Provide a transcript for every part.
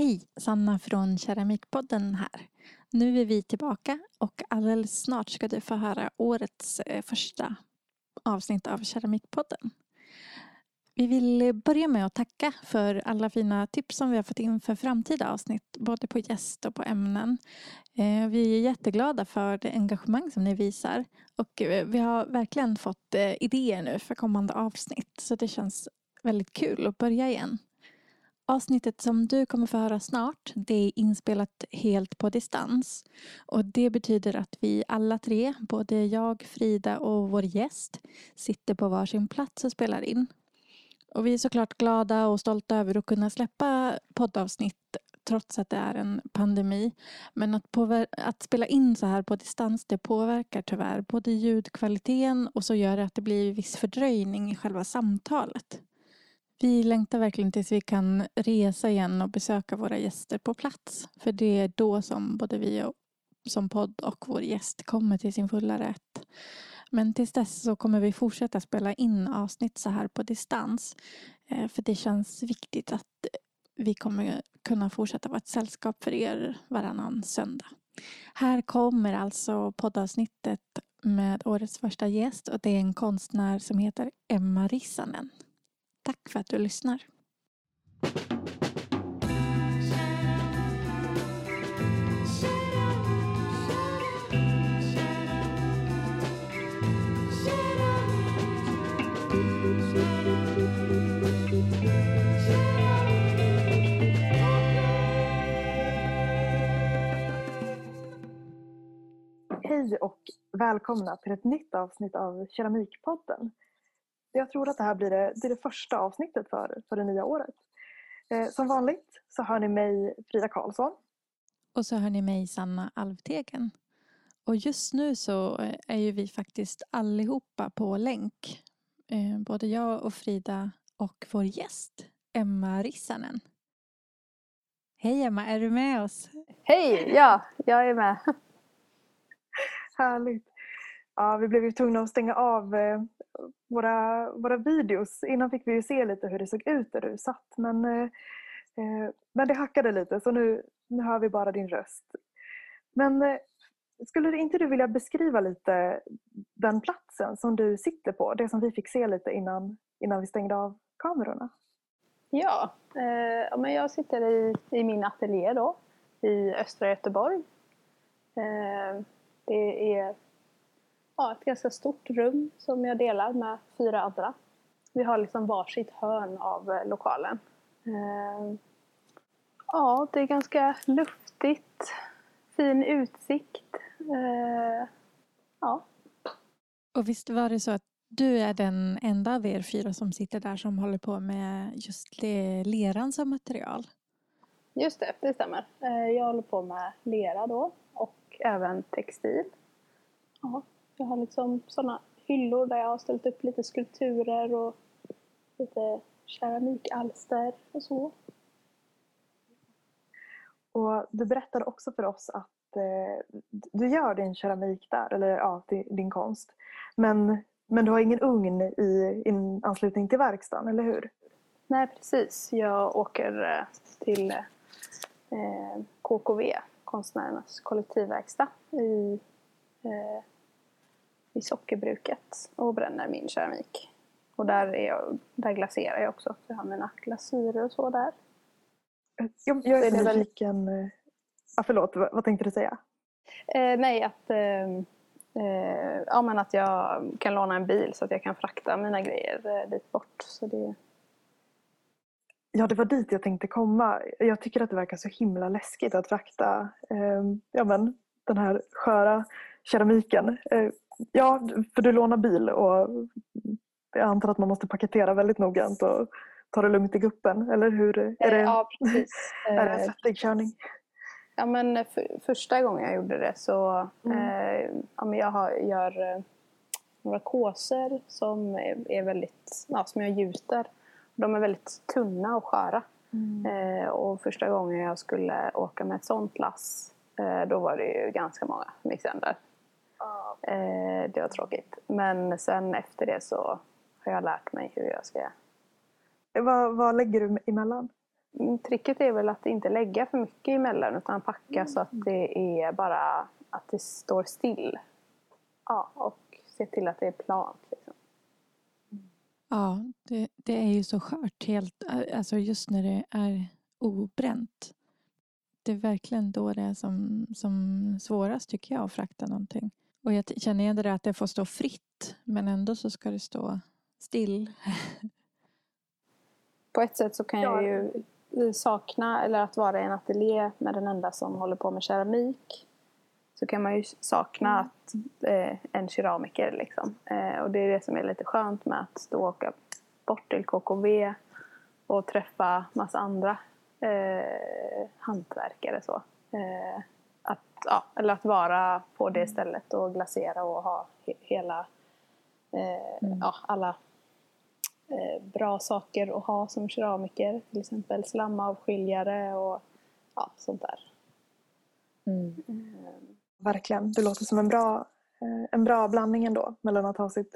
Hej, Sanna från Keramikpodden här. Nu är vi tillbaka och alldeles snart ska du få höra årets eh, första avsnitt av Keramikpodden. Vi vill börja med att tacka för alla fina tips som vi har fått in för framtida avsnitt, både på gäst och på ämnen. Eh, vi är jätteglada för det engagemang som ni visar och eh, vi har verkligen fått idéer nu för kommande avsnitt så det känns väldigt kul att börja igen. Avsnittet som du kommer få höra snart det är inspelat helt på distans. Och det betyder att vi alla tre, både jag, Frida och vår gäst, sitter på varsin plats och spelar in. Och vi är såklart glada och stolta över att kunna släppa poddavsnitt trots att det är en pandemi. Men att, att spela in så här på distans det påverkar tyvärr både ljudkvaliteten och så gör det att det blir viss fördröjning i själva samtalet. Vi längtar verkligen tills vi kan resa igen och besöka våra gäster på plats. För det är då som både vi och, som podd och vår gäst kommer till sin fulla rätt. Men tills dess så kommer vi fortsätta spela in avsnitt så här på distans. Eh, för det känns viktigt att vi kommer kunna fortsätta vara ett sällskap för er varannan söndag. Här kommer alltså poddavsnittet med årets första gäst och det är en konstnär som heter Emma Rissanen. Tack för att du lyssnar. Hej och välkomna till ett nytt avsnitt av Keramikpodden. Jag tror att det här blir det, det, det första avsnittet för, för det nya året. Eh, som vanligt så hör ni mig Frida Karlsson. Och så hör ni mig Sanna Alvtegen. Och just nu så eh, är ju vi faktiskt allihopa på länk. Eh, både jag och Frida och vår gäst Emma Rissanen. Hej Emma, är du med oss? Hej, ja, jag är med. Härligt. Ja, vi blev ju tvungna att stänga av eh, våra, våra videos. Innan fick vi ju se lite hur det såg ut där du satt. Men, eh, eh men det hackade lite så nu, nu hör vi bara din röst. Men eh, skulle inte du vilja beskriva lite den platsen som du sitter på? Det som vi fick se lite innan, innan vi stängde av kamerorna. Ja, eh, men jag sitter i, i min ateljé då i östra Göteborg. Eh, det är ja, ett ganska stort rum som jag delar med fyra andra. Vi har liksom varsitt hörn av eh, lokalen. Eh, ja, det är ganska luftigt, fin utsikt. Eh, ja. Och visst var det så att du är den enda av er fyra som sitter där som håller på med just leran som material? Just det, det stämmer. Jag håller på med lera då och även textil. Ja, jag har liksom sådana hyllor där jag har ställt upp lite skulpturer och lite keramikalster och så. Och du berättade också för oss att eh, du gör din keramik där, eller ja, din konst. Men, men du har ingen ugn i, i anslutning till verkstaden, eller hur? Nej, precis. Jag åker eh, till eh, KKV, Konstnärernas kollektivverkstad i eh, i sockerbruket och bränner min keramik. Och där, är jag, där glaserar jag också, jag har mina glasyrer och så där. Jag, jag är, nyfiken... Väldigt... Ah, förlåt, vad tänkte du säga? Eh, nej, att, eh, eh, ja, men att jag kan låna en bil så att jag kan frakta mina grejer eh, dit bort. Så det... Ja, det var dit jag tänkte komma. Jag tycker att det verkar så himla läskigt att frakta eh, ja, men, den här sköra keramiken. Eh, Ja, för du lånar bil och jag antar att man måste paketera väldigt noggrant och ta det lugnt i guppen, eller hur? Är det, ja, precis. är det svettig körning? Ja, men för, första gången jag gjorde det så mm. eh, ja, men jag har, gör eh, några kåsor som är, är väldigt, ja, som jag gjuter. De är väldigt tunna och sköra. Mm. Eh, och första gången jag skulle åka med ett sånt lass eh, då var det ju ganska många som gick sönder. Eh, det var tråkigt. Men sen efter det så har jag lärt mig hur jag ska vad, vad lägger du emellan? Mm, Tricket är väl att inte lägga för mycket emellan utan packa så att det är bara att det står still. Ja, och se till att det är plant. Liksom. Ja, det, det är ju så skört. Helt, alltså just när det är obränt. Det är verkligen då det är som, som svårast tycker jag att frakta någonting. Och jag känner igen det där att det får stå fritt men ändå så ska det stå still. På ett sätt så kan jag ju sakna, eller att vara i en ateljé med den enda som håller på med keramik så kan man ju sakna Mm. att, eh, en keramiker. Liksom. Eh, och det är det som är lite skönt med att då åka bort till KKV och träffa massa andra eh, hantverkare. Så. Eh, att, ja, eller att vara på det stället och glasera och ha he- hela, eh, Mm. ja, alla eh, bra saker att ha som keramiker. Till exempel slamavskiljare och ja, sånt där. Mm. Eh, Verkligen. Det låter som en bra, eh, en bra blandning ändå mellan att ha sitt,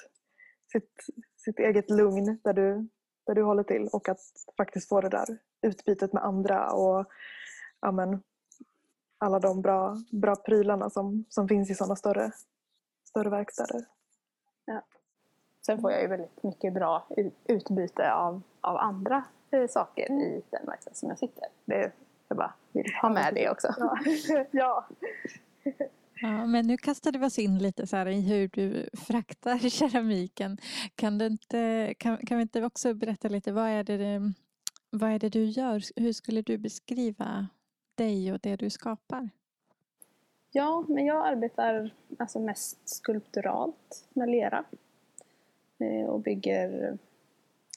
sitt, sitt eget lugn där du, där du håller till och att faktiskt få det där utbytet med andra och ja, men, alla de bra, bra prylarna som, som finns i sådana större, större verkstäder. Sen får jag ju väldigt mycket bra utbyte av, av andra eh, saker i den verksamhet som jag sitter. Det, jag bara vill ha med det också. Ja. ja. Ja, men nu kastade vi oss in lite så här i hur du fraktar keramiken. Kan, du inte, kan, kan vi inte också berätta lite, vad är, det- vad är det du gör? Hur skulle du beskriva dig och det du skapar? Ja, men jag arbetar alltså mest skulpturalt med lera. Eh, Och bygger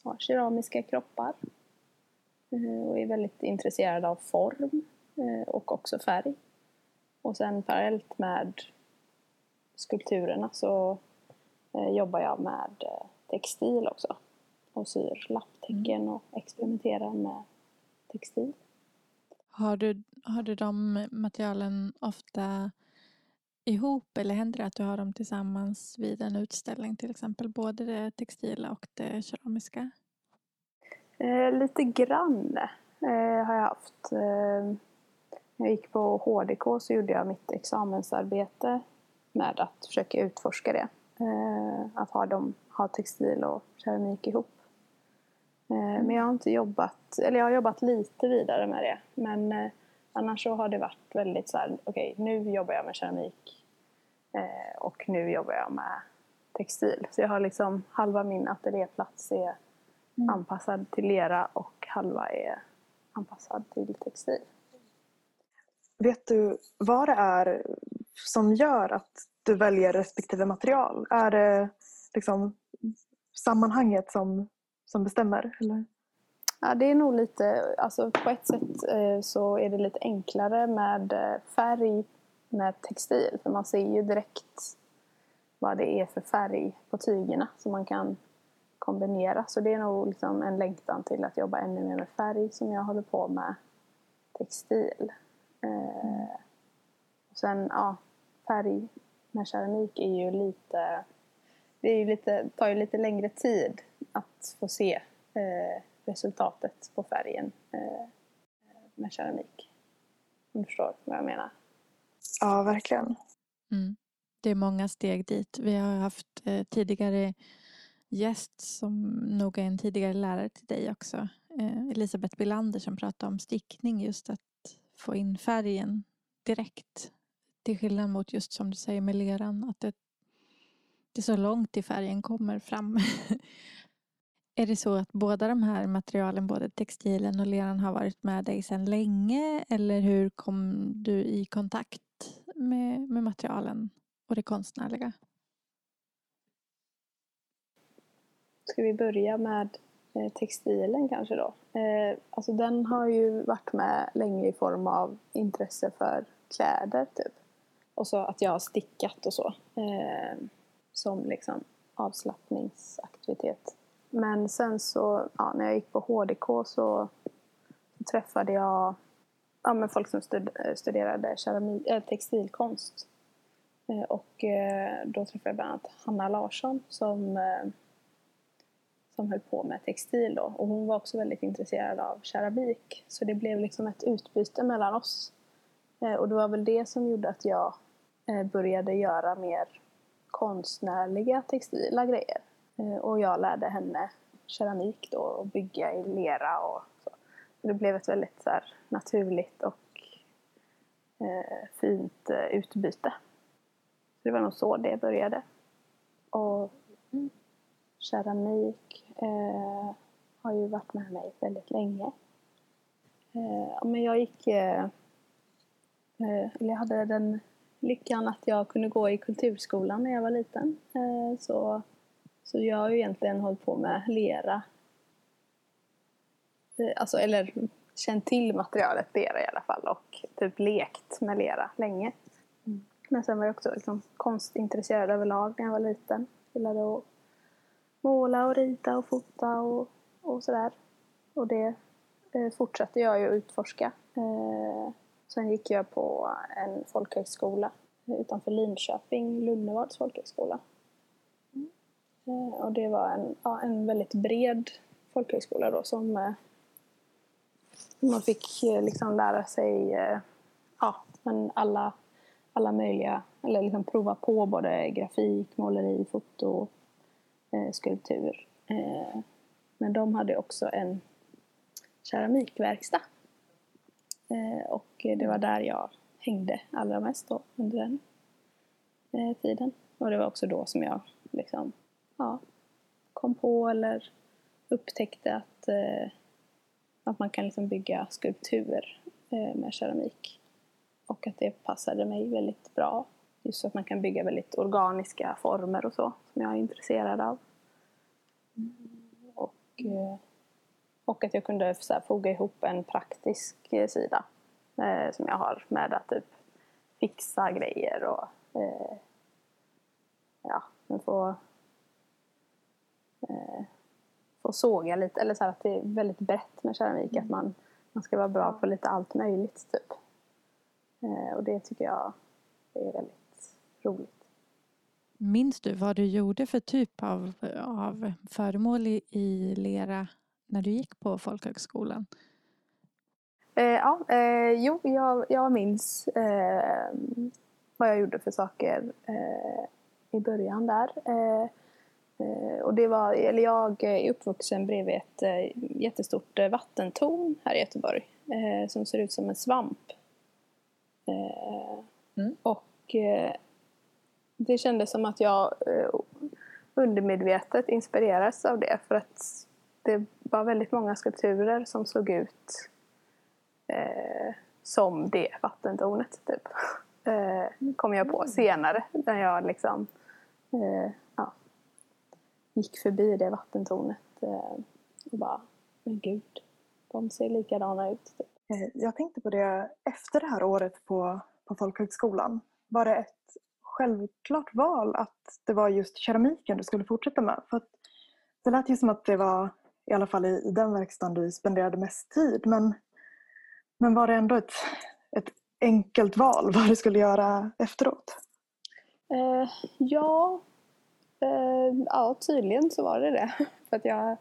ja, keramiska kroppar. Eh, Och är väldigt intresserad av form eh, och också färg. Och sen parallellt med skulpturerna så jobbar jag med textil också. Och syr lapptäcken och experimenterar med textil. Har du, har du de materialen ofta ihop eller händer det att du har dem tillsammans vid en utställning till exempel? Både det textila och det keramiska? Eh, lite grann eh, har jag haft. Eh, när jag gick på HDK så gjorde jag mitt examensarbete med att försöka utforska det. Eh, att ha, dem, ha textil och keramik ihop. Eh, men jag har inte jobbat, eller jag har jobbat lite vidare med det. Men eh, annars så har det varit väldigt så här, okej nu jobbar jag med keramik eh, och nu jobbar jag med textil. Så jag har liksom, halva min ateljéplats är Mm. anpassad till lera och halva är anpassad till textil. Vet du vad det är som gör att du väljer respektive material? Är det liksom sammanhanget som, som bestämmer? Eller? Ja, det är nog lite, alltså på ett sätt eh, så är det lite enklare med eh, färg med textil. För man ser ju direkt vad det är för färg på tygerna som man kan kombinera. Så det är nog liksom en längtan till att jobba ännu mer med färg som jag håller på med textil. Eh, och sen, ja, färg med keramik är ju lite, det är ju lite, tar ju lite längre tid att få se eh, resultatet på färgen eh, med keramik. Om du förstår vad jag menar. Ja, verkligen. Mm. Det är många steg dit. Vi har haft eh, tidigare gäst som nog är en tidigare lärare till dig också. Eh, Elisabeth Bilander som pratade om stickning. Just att få in färgen direkt. Till skillnad mot just som du säger med leran. Att det, det är så långt till färgen kommer fram. är det så att båda de här materialen, både textilen och leran har varit med dig sedan länge? Eller hur kom du i kontakt med, med materialen och det konstnärliga? Ska vi börja med eh, textilen kanske då? Eh, alltså den har ju varit med länge i form av intresse för kläder typ. Och så att jag har stickat och så. Eh, som liksom avslappningsaktivitet. Men sen så, ja, när jag gick på HDK så, så träffade jag ja, men folk som stud, studerade keramik, äh, textilkonst. Eh, och eh, då träffade jag bland annat Hanna Larsson som, eh, som höll på med textil då. Och hon var också väldigt intresserad av keramik. Så det blev liksom ett utbyte mellan oss. Eh, och det var väl det som gjorde att jag eh, började göra mer konstnärliga textila grejer. Eh, och jag lärde henne keramik då och bygga i lera och så. Det blev ett väldigt så här, naturligt och eh, fint eh, utbyte. Så det var nog så det började. Och mm, keramik eh, har ju varit med mig väldigt länge. Eh, men jag gick... Eh, eh, eller jag hade den lyckan att jag kunde gå i kulturskolan när jag var liten. Eh, så, så jag har ju egentligen hållit på med lera. Eh, alltså, eller känt till materialet lera i alla fall och typ lekt med lera länge. Mm. Men sen var jag också liksom konstintresserad överlag när jag var liten. Gillade att måla och rita och fota och, och sådär. Och det eh, fortsatte jag ju att utforska. Eh, sen gick jag på en folkhögskola utanför Linköping, Lunnevads folkhögskola. Eh, och det var en, ja, en väldigt bred folkhögskola då som eh, man fick eh, liksom lära sig eh, ja, men alla, alla möjliga, eller liksom prova på både grafik, måleri, foto, eh, skulptur. Eh, men de hade också en keramikverkstad. Eh, och det var där jag hängde allra mest då under den eh, tiden. Och det var också då som jag liksom, ja, kom på eller upptäckte att, eh, att man kan liksom bygga skulptur eh, med keramik. Och att det passade mig väldigt bra. Just så att man kan bygga väldigt organiska former och så, som jag är intresserad av. Och, eh, och att jag kunde så här, foga ihop en praktisk eh, sida eh, som jag har med att typ fixa grejer och eh, ja, få, eh, få såga lite. Eller så här, att det är väldigt brett med keramik. Mm. Att man, man ska vara bra på lite allt möjligt typ. Eh, och det tycker jag är väldigt roligt. Minns du vad du gjorde för typ av, av föremål i, i lera när du gick på folkhögskolan? Eh, ja, eh, jo, jag, jag minns eh, vad jag gjorde för saker eh, i början där. Eh, eh, och det var, eller jag är uppvuxen bredvid ett jättestort vattentorn här i Göteborg som ser ut som en svamp. Mm. Och det kändes som att jag undermedvetet inspirerades av det för att det var väldigt många skulpturer som såg ut eh, som det vattentornet. Typ. Eh, kom jag på mm. senare när jag liksom eh, gick förbi det vattentornet eh, och bara, men gud, de ser likadana ut. Eh, jag tänkte på det efter det här året på, på folkhögskolan. Var det ett självklart val att det var just keramiken du skulle fortsätta med? För det lät ju som att det var, i alla fall i, i den verkstaden du spenderade mest tid. Men men var det ändå ett, ett enkelt val vad du skulle göra efteråt? Eh, ja, Eh, ja, tydligen så var det det. För att jag,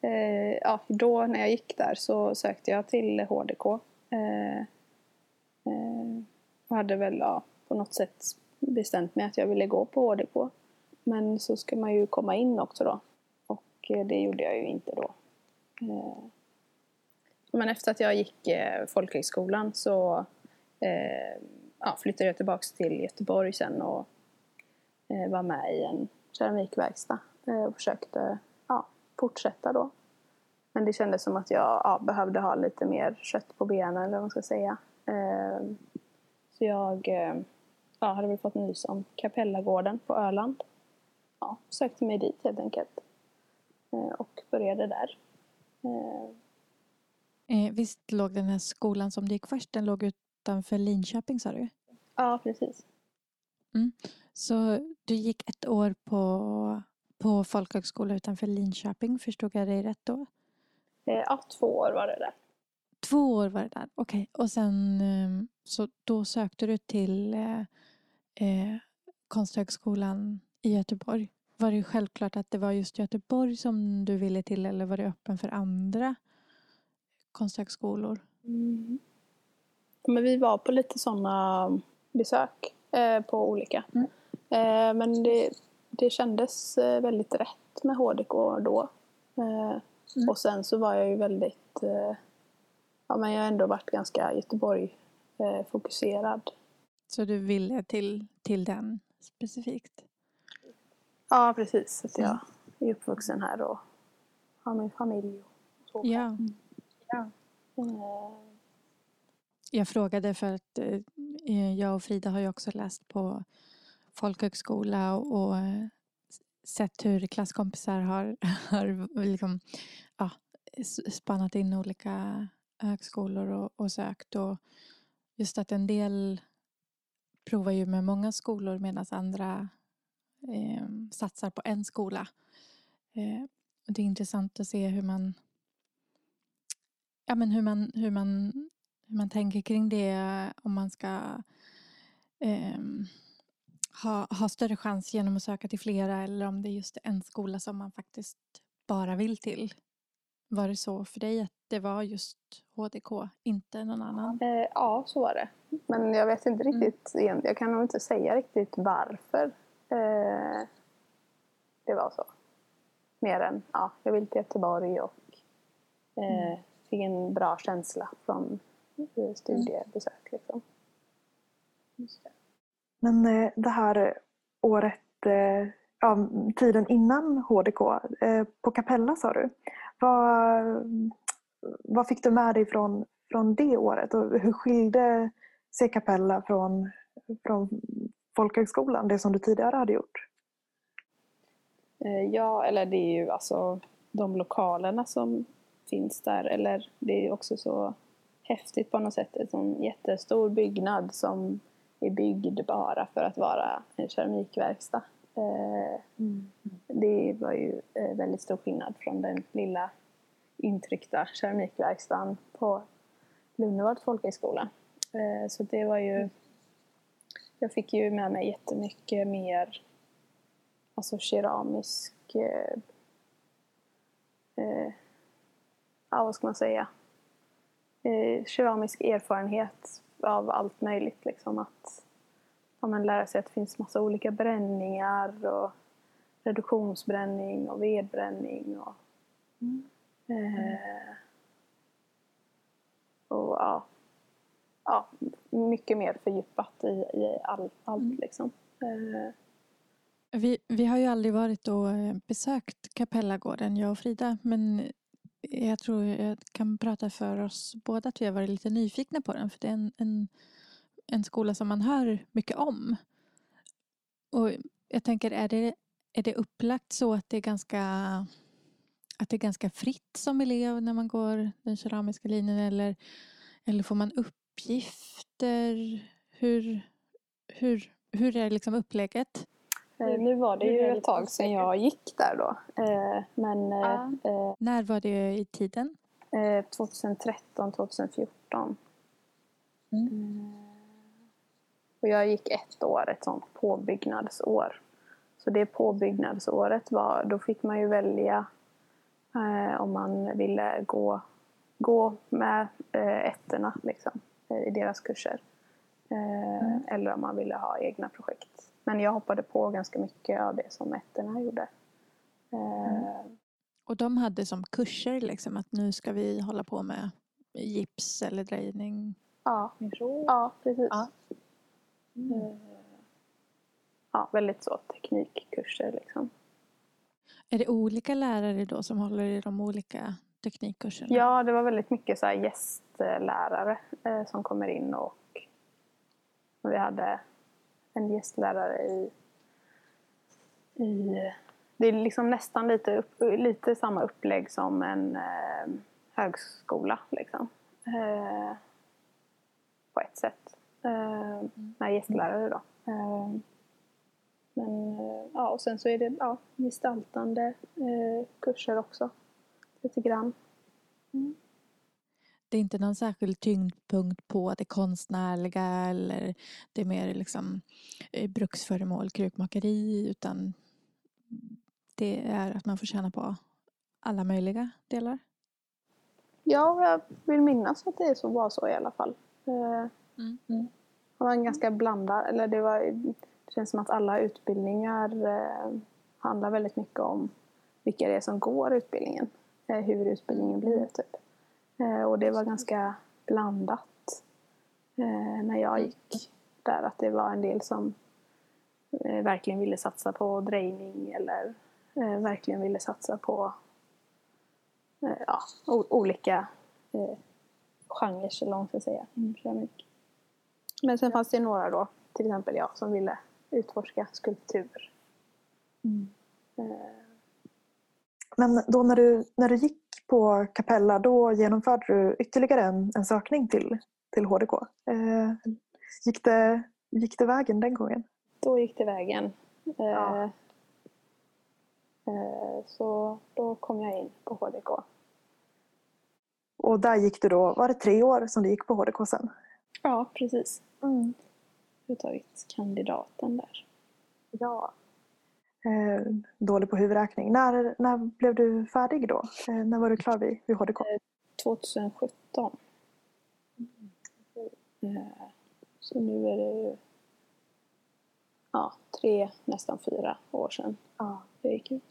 eh, ja, då när jag gick där så sökte jag till HDK. Eh, eh, och hade väl ja, på något sätt bestämt mig att jag ville gå på HDK. Men så ska man ju komma in också då. Och eh, det gjorde jag ju inte då. Eh, men efter att jag gick eh, folkhögskolan så eh, ja, flyttade jag tillbaka till Göteborg sen och eh, var med i en keramikverkstad eh, och försökte ja, fortsätta då. Men det kändes som att jag ja, behövde ha lite mer kött på benen eller vad man ska säga. Eh, så jag eh, ja, hade väl fått nys om Kapellagården på Öland. Ja, sökte mig dit helt enkelt. och började där. Visst låg den här skolan som du gick först, den låg utanför Linköping sa du? Ja, precis. Mm. Så du gick ett år på, på folkhögskola utanför Linköping, förstod jag dig rätt då? Eh, ja, två år var det där. Två år var det där, okej. Okay. Och sen ehm, så då sökte du till eh, eh, Konsthögskolan i Göteborg? var det självklart att det var just Göteborg som du ville till eller var det öppen för andra konsthögskolor? Mm. Men vi var på lite sådana besök eh, på olika. Mm. Eh, men det, det kändes eh, väldigt rätt med HDK då. Eh, Mm. Och sen så var jag ju väldigt... Ja, men jag har ändå varit ganska Göteborg-fokuserad. Så du ville till, till den specifikt? ja, precis. Att jag Mm. är uppvuxen här och har min familj. Och så. Ja. Eh, Jag frågade för att jag och Frida har ju också läst på folkhögskola och, och sett hur klasskompisar har, har liksom, ja, spannat in olika högskolor och, och sökt. Och just att en del provar ju med många skolor medan andra eh, satsar på en skola. Eh, och det är intressant att se hur man ja, men hur, man, hur, man, hur man tänker kring det om man ska eh, ha, ha större chans genom att söka till flera eller om det är just en skola som man faktiskt bara vill till. Var det så för dig att det var just HDK, inte någon annan? Ja, så var det. Men jag vet inte Mm. riktigt, igen- jag kan nog inte säga riktigt varför eh, det var så. Mer än, ja, jag vill till Göteborg och eh, Mm. fick en bra känsla från eh, studiebesök. Liksom. Just det. Men eh, det här eh, året, eh, ja, tiden innan HDK, på Capella sa du. Vad, vad fick du med dig från, från det året och hur skilde sig Capella från, från folkhögskolan, det som du tidigare hade gjort? Ja, eller det är ju alltså de lokalerna som finns där. Eller det är också så häftigt på något sätt. En sån jättestor byggnad som är byggd bara för att vara en keramikverkstad. Eh, Det var ju eh, väldigt stor skillnad från den lilla intryckta keramikverkstaden på Lunnevads folkhögskola. Eh, Så det var ju... Jag fick ju med mig jättemycket mer alltså keramisk... Eh, ja, vad ska man säga? Eh, keramisk erfarenhet av allt möjligt. Liksom att ja, man lär sig att det finns massa olika bränningar och reduktionsbränning och vedbränning och, eh, och ja, ja, mycket mer fördjupat i, i all, allt liksom. Eh, Vi, vi har ju aldrig varit och eh, besökt Kapellagården, jag och Frida. Men jag tror jag kan prata för oss båda att vi har varit lite nyfikna på den. För det är en, en, en skola som man hör mycket om. Och jag tänker, är det, är det upplagt så att det är ganska att det är ganska fritt som elev när man går den keramiska linjen eller, eller får man uppgifter? Hur, hur, hur är liksom upplägget? Eh, Nu var det ju det ett tag sedan jag gick där då. Eh, Men eh, eh, När var det i tiden? eh, 2013, 2014. Mm. Och jag gick ett år, ett sånt påbyggnadsår. Så det påbyggnadsåret var, då fick man ju välja eh, om man ville gå, gå med eh, ettorna liksom, i deras kurser. Eh, Eller om man ville ha egna projekt. Men jag hoppade på ganska mycket av det som ettorna gjorde. Eh, Och de hade som kurser liksom att nu ska vi hålla på med gips eller drejning. Ja, ja precis. Ja. Eh, Ja, väldigt så teknikkurser liksom. Är det olika lärare då som håller i de olika teknikkurserna? Ja, det var väldigt mycket så här gästlärare eh, som kommer in och vi hade en gästlärare i, i det är liksom nästan lite, upp, lite samma upplägg som en eh, högskola liksom. Eh, på ett sätt. Eh, med gästlärare då. Eh, men eh, ja, och sen så är det ja, gestaltande eh, kurser också. Lite grann. Mm. Det är inte någon särskild tyngdpunkt på det konstnärliga eller det mer liksom eh, bruksföremål, krukmakeri utan det är att man får känna på alla möjliga delar? Ja, jag vill minnas att det så var så i alla fall. Eh, Mm. Det var en ganska blandad, eller det var, det känns som att alla utbildningar eh, handlar väldigt mycket om vilka det är som går utbildningen. Hur utbildningen blir typ. Eh, och det var ganska blandat eh, när jag gick där. Att det var en del som eh, verkligen ville satsa på drejning eller verkligen ville satsa på ja, olika eh, genrer eller vad man ska säga inom keramik. Men sen fanns det några då, till exempel jag, som ville utforska skulptur. Eh, Men då när du, när du gick på Capella då genomförde du ytterligare en, en sökning till, till HDK. Eh, gick, det, gick det vägen den gången? Då gick det vägen. Eh, Ja. eh, så då kom jag in på HDK. Och där gick du då, var det tre år som du gick på HDK sen? Ja, precis. Jag har tagit kandidaten där. Ja. Eh, dålig på huvudräkning. När, när blev du färdig då? Eh, när var du klar vid, vid HDK? 2017. Eh, så nu är det ju ja, tre, nästan fyra år sedan Ja. jag gick ut.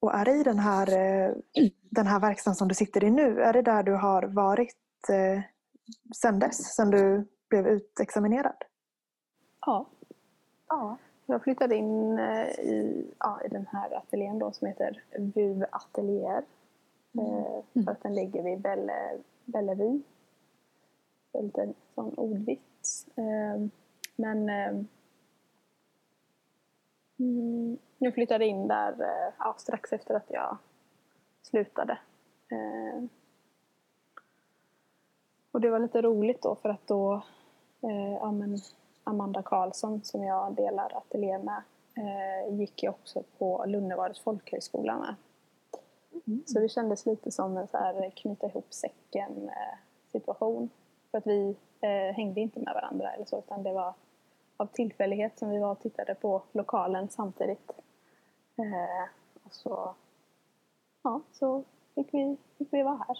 Och är det i den här, eh, den här verkstaden som du sitter i nu, är det där du har varit eh, sen dess? Sen du blev utexaminerad? Ja, Ja. Jag flyttade in eh, i, ja, i den här ateljén då som heter VU Atelier. Eh, för att den ligger vid Belle, Bellevue. Det är lite en sån ordvits. Eh, men mm, jag flyttade in där ja, strax efter att jag slutade. Och det var lite roligt då för att då ja, men Amanda Karlsson som jag delar ateljé med eh, gick ju också på Lunnevarets folkhögskola med. Så det kändes lite som en så här knyta ihop säcken eh, situation. För att vi eh, hängde inte med varandra eller så utan det var av tillfällighet som vi var och tittade på lokalen samtidigt. Och så, ja, så fick vi, fick vi vara här.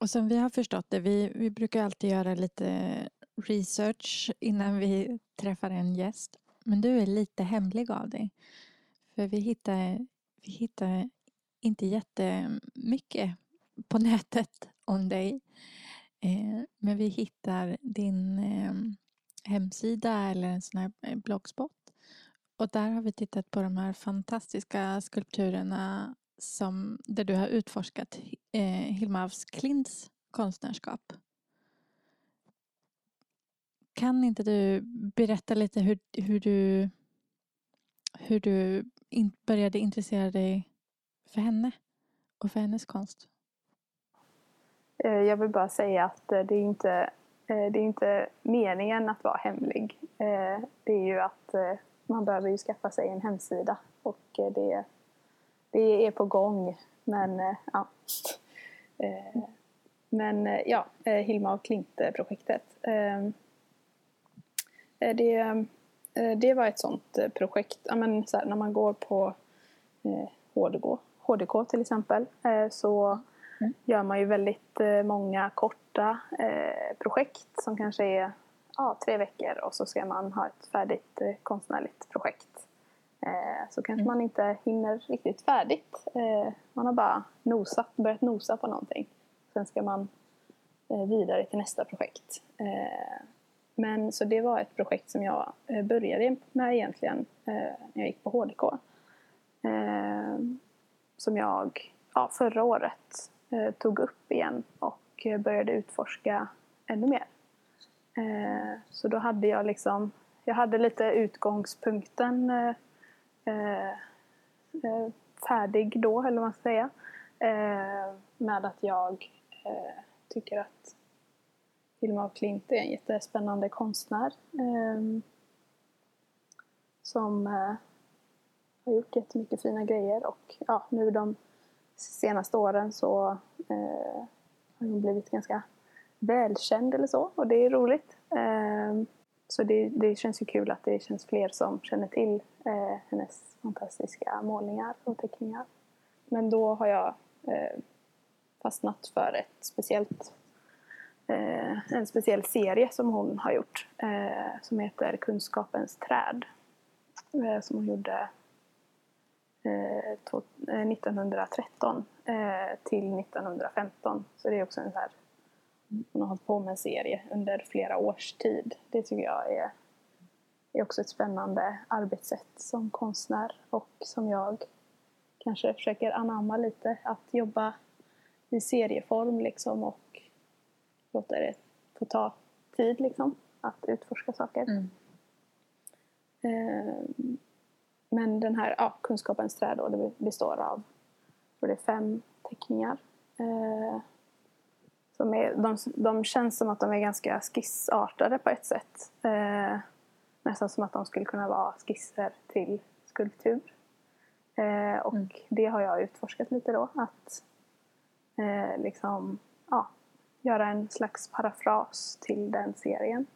Och som vi har förstått det, vi, vi brukar alltid göra lite research innan vi träffar en gäst. Men du är lite hemlig av dig. För vi hittar, vi hittar inte jättemycket på nätet om dig. Eh, men vi hittar din ehm, hemsida eller en sån här eh, bloggspot. Och där har vi tittat på de här fantastiska skulpturerna som, där du har utforskat eh, Hilma af Klints konstnärskap. Kan inte du berätta lite hur, hur du, hur du in, började intressera dig för henne och för hennes konst? Eh, jag vill bara säga att eh, det är inte, eh, det är inte meningen att vara hemlig. Det är ju att man behöver ju skaffa sig en hemsida och det, det är på gång. Men ja. Men ja, Hilma och Klinte-projektet. Ehm, Eh, Det, eh, det var ett sånt eh, projekt. Ja, men så här, när man går på eh, HDK, HDK till exempel eh, så gör man ju väldigt eh, många korta projekt som kanske är ja, tre veckor och så ska man ha ett färdigt konstnärligt projekt. Så kanske man inte hinner riktigt färdigt. Man har bara nosat, börjat nosa på någonting. Sen ska man vidare till nästa projekt. Men så det var ett projekt som jag eh, började med egentligen eh, när jag gick på HDK. Eh, som jag ja, förra året tog upp igen och började utforska ännu mer. Så då hade jag liksom, jag hade lite utgångspunkten färdig då, eller vad man ska säga. Med att jag tycker att Hilma af Klint är en jättespännande konstnär. Eh, som eh, har gjort jättemycket fina grejer och ja, nu de senaste åren så eh, har hon blivit ganska välkänd eller så och det är roligt. Eh, så det, det känns ju kul att det känns fler som känner till eh, hennes fantastiska målningar och teckningar. Men då har jag eh, fastnat för ett speciellt, eh, en speciell serie som hon har gjort eh, som heter Kunskapens träd. Eh, som hon gjorde eh, 1913 eh, eh, till 1915. Så det är också en så här hon har hållit på med en serie under flera års tid. Det tycker jag är, är också ett spännande arbetssätt som konstnär och som jag kanske försöker anamma lite. Att jobba i serieform liksom och låta det få ta tid liksom att utforska saker. Mm. Eh, men den här ja, kunskapens träd då, det består av tror det är fem teckningar. Eh, som är, de, de känns som att de är ganska skissartade på ett sätt. Eh, nästan som att de skulle kunna vara skisser till skulptur. Eh, och mm. det har jag utforskat lite då. Att eh, liksom, göra en slags parafras till den serien.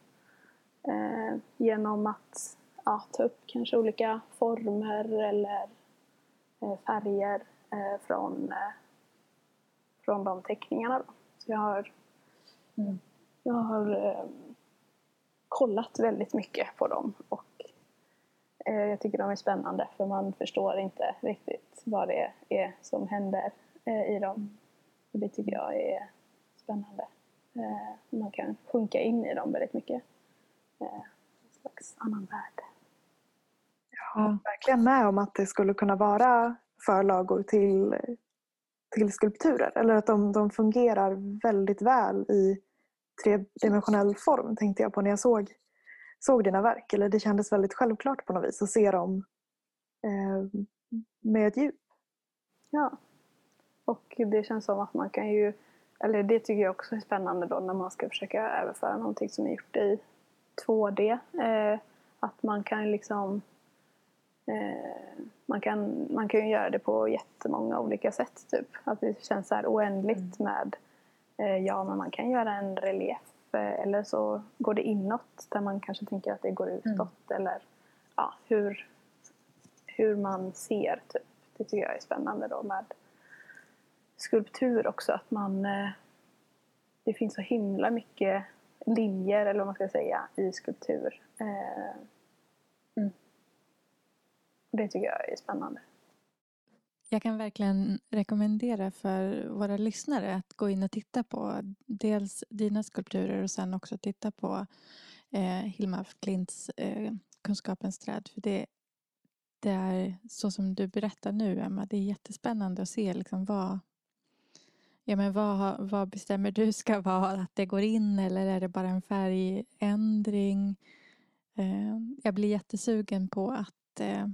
Eh, genom att ja, ta upp kanske olika former eller eh, färger eh, från, från de teckningarna. Då. Jag har, mm. jag har eh, kollat väldigt mycket på dem och eh, jag tycker de är spännande för man förstår inte riktigt vad det är som händer eh, i dem. Och det tycker jag är spännande. Eh, man kan sjunka in i dem väldigt mycket. Eh, en slags annan värld. Ja, verkligen med om att det skulle kunna vara förlagor till till skulpturer. Eller att de, de fungerar väldigt väl i tredimensionell form tänkte jag på när jag såg, såg dina verk. Eller det kändes väldigt självklart på något vis att se dem eh, med ett djup. Ja. Och det känns som att man kan ju, eller det tycker jag också är spännande då när man ska försöka överföra någonting som är gjort i 2D. Eh, att man kan liksom eh, man kan, man kan ju göra det på jättemånga olika sätt. Typ. Att det känns så här oändligt mm. med eh, ja, men man kan göra en relief eh, eller så går det inåt där man kanske tänker att det går mm. utåt. Mm. Eller ja, hur, hur man ser. Typ. Det tycker jag är spännande då med skulptur också. Att man, eh, det finns så himla mycket linjer eller vad man ska säga i skulptur. Eh, mm. Det tycker jag är spännande. Jag kan verkligen rekommendera för våra lyssnare att gå in och titta på dels dina skulpturer och sen också titta på eh, Hilma af Klints eh, Kunskapens träd. För det, det är så som du berättar nu, Emma. Det är jättespännande att se liksom vad, ja, men vad, vad bestämmer du ska vara? Att det går in eller är det bara en färgändring? Eh, jag blir jättesugen på att eh,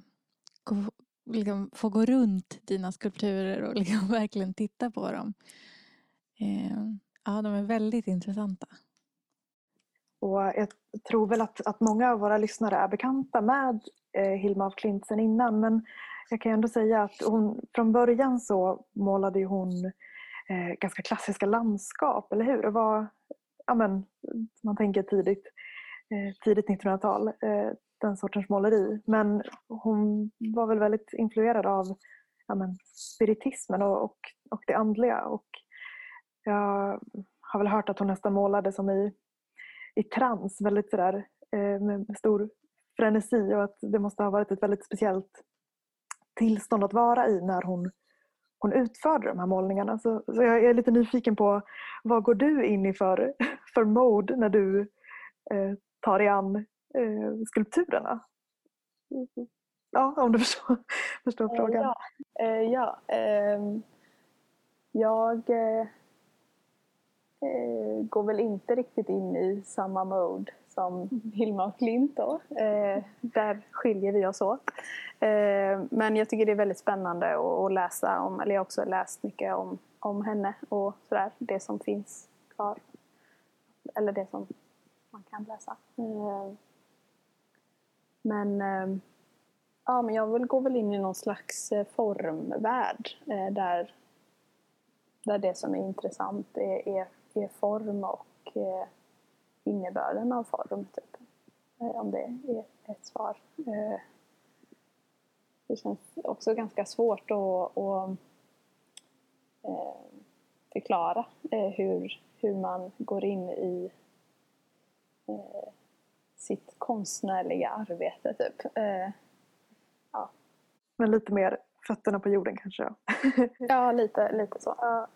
gå, liksom, få gå runt dina skulpturer och liksom verkligen titta på dem. Eh, ja, de är väldigt intressanta. Och jag tror väl att, att många av våra lyssnare är bekanta med eh, Hilma af Klint sen innan men jag kan ändå säga att hon, från början så målade hon eh, ganska klassiska landskap, eller hur? Det var, ja men, man tänker tidigt, eh, tidigt 1900-tal. Eh, den sortens måleri. Men hon var väl väldigt influerad av ja, men, spiritismen och, och, och det andliga. Och jag har väl hört att hon nästan målade som i, i trans, väldigt sådär eh, med stor frenesi och att det måste ha varit ett väldigt speciellt tillstånd att vara i när hon, hon utförde de här målningarna. Så, så jag är lite nyfiken på vad går du in i för, för mode när du eh, tar dig an eh, skulpturerna. Ja, om du förstår, förstår eh, frågan. Ja, eh, ja eh, jag eh, eh, går väl inte riktigt in i samma mode som Hilma och Klint då. Eh, där skiljer vi oss åt. Eh, men jag tycker det är väldigt spännande att, läsa om, eller jag har också läst mycket om, om henne och sådär, det som finns kvar. Eller det som man kan läsa. Eh, men, eh, ja, men jag vill gå väl in i någon slags formvärld eh, där, där det som är intressant är, är, är form och innebörden av form. Typ. Eh, om det är ett svar. Eh, det känns också ganska svårt att, att eh, förklara hur, hur man går in i sitt konstnärliga arbete. Typ. Ja. Men lite mer fötterna på jorden kanske? ja, lite, lite så. Ja.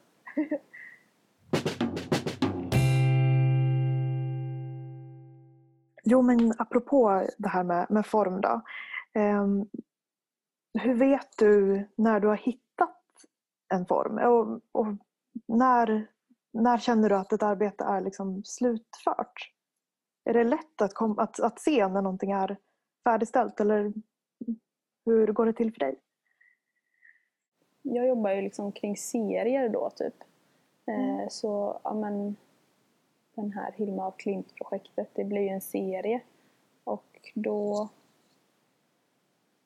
Jo, men apropå det här med, med form då. Eh, hur vet du när du har hittat en form? Och, och när, när känner du att ett arbete är liksom slutfört? Är det lätt att, kom, att, att se när någonting är färdigställt eller hur går det till för dig? Jag jobbar ju liksom kring serier då typ. Mm. Eh, så ja, men, den här Hilma af Klint-projektet. Det blir ju en serie. Och då,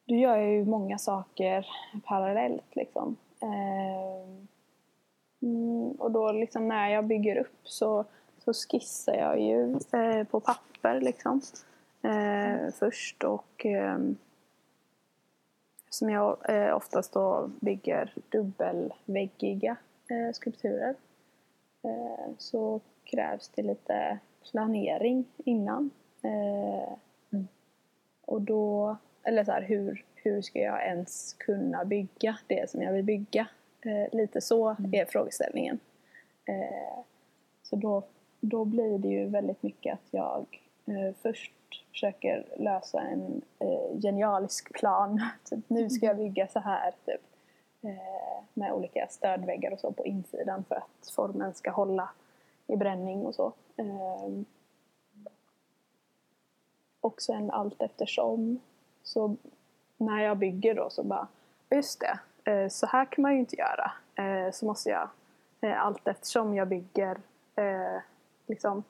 då gör jag ju många saker parallellt liksom. Eh, mm, och då liksom när jag bygger upp så, så skissar jag ju eh, på papper liksom. Eh, först och eh, som jag eh, oftast då bygger dubbelväggiga eh, skulpturer eh, så krävs det lite planering innan. Eh, mm. Och då, eller så här, hur, hur ska jag ens kunna bygga det som jag vill bygga? Eh, lite så mm. är frågeställningen. Eh, så då, då blir det ju väldigt mycket att jag eh, först försöker lösa en eh, genialisk plan. typ, nu ska jag mm. bygga så här. Typ. Eh, med olika stödväggar och så på insidan för att formen ska hålla i bränning och så. Eh, och sen allt eftersom så när jag bygger då så bara, just det, eh, så här kan man ju inte göra. Eh, så måste jag eh, allt eftersom jag bygger eh, liksom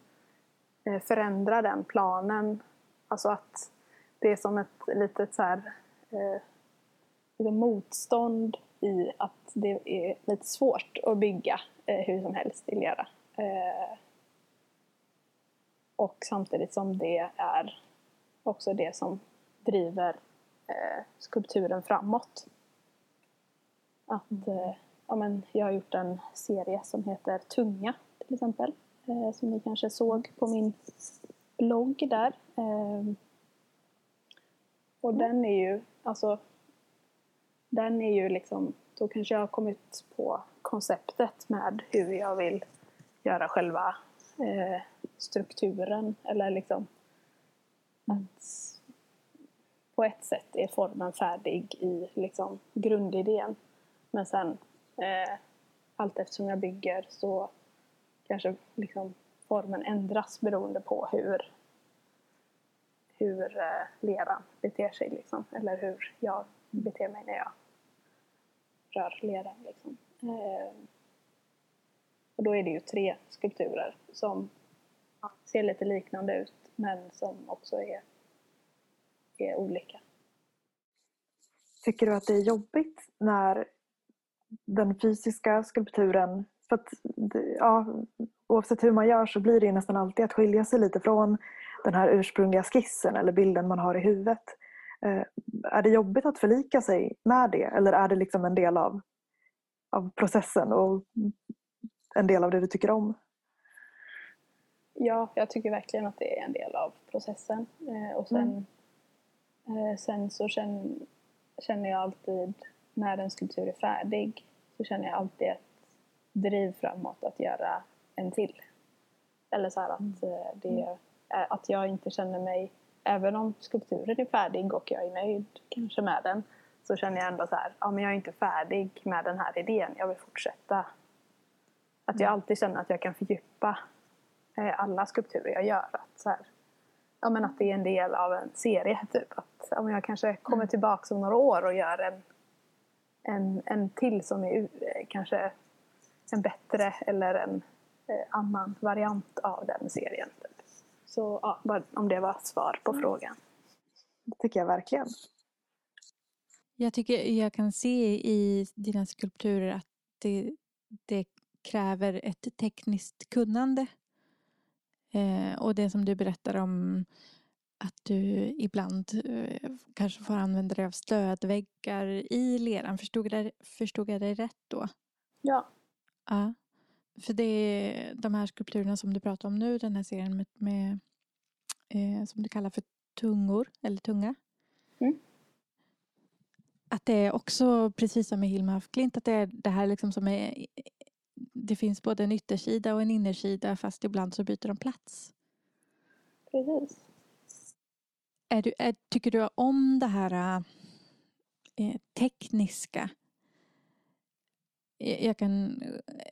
eh, förändra den planen. Alltså att det är som ett litet så här, eh, liksom motstånd i att det är lite svårt att bygga eh, hur som helst i lera. Eh, och samtidigt som det är också det som driver eh, skulpturen framåt. Att, eh, ja, men jag har gjort en serie som heter Tunga till exempel. Eh, som ni kanske såg på min blogg där. Eh, och den är ju, alltså den är ju liksom, då kanske jag har kommit på konceptet med hur jag vill göra själva eh, strukturen eller liksom att på ett sätt är formen färdig i liksom grundidén men sen eh, allt eftersom jag bygger så kanske liksom formen ändras beroende på hur hur eh, leran beter sig liksom eller hur jag beter mig när jag rör leran liksom. Eh, och då är det ju tre skulpturer som ser lite liknande ut men som också är, är olika. Tycker du att det är jobbigt när den fysiska skulpturen, för att ja, oavsett hur man gör så blir det nästan alltid att skilja sig lite från den här ursprungliga skissen eller bilden man har i huvudet. Eh, är det jobbigt att förlika sig med det eller är det liksom en del av, av processen och en del av det du tycker om? Ja, jag tycker verkligen att det är en del av processen. Eh, och sen, mm. eh, sen så känner, känner jag alltid när en skulptur är färdig så känner jag alltid ett driv framåt att göra en till. Eller så att, mm. eh, det, att jag inte känner mig, även om skulpturen är färdig och jag är nöjd kanske med den, så känner jag ändå så här, ja men jag är inte färdig med den här idén, jag vill fortsätta att jag alltid känner att jag kan fördjupa eh, alla skulpturer jag gör. Att, så här, ja, men att det är en del av en serie. Typ. Att, ja, men jag kanske kommer mm. tillbaka om några år och gör en, en, en till som är eh, kanske en bättre eller en eh, annan variant av den serien. Typ. Så ja, bara om det var svar på mm. frågan. Det tycker jag verkligen. Jag tycker jag kan se i dina skulpturer att det, det kräver ett tekniskt kunnande. Eh, och det som du berättar om att du ibland eh, kanske får använda dig av stödväggar i leran. Förstod jag, förstod jag dig rätt då? Ja. Ja. För det är de här skulpturerna som du pratar om nu, den här serien med, med eh, som du kallar för tungor, eller tunga. Mm. Att det är också, precis som med Hilma af Klint, att det är det här liksom som är det finns både en yttersida och en innersida fast ibland så byter de plats. Precis. Är du, är, tycker du om det här eh, tekniska? Jag kan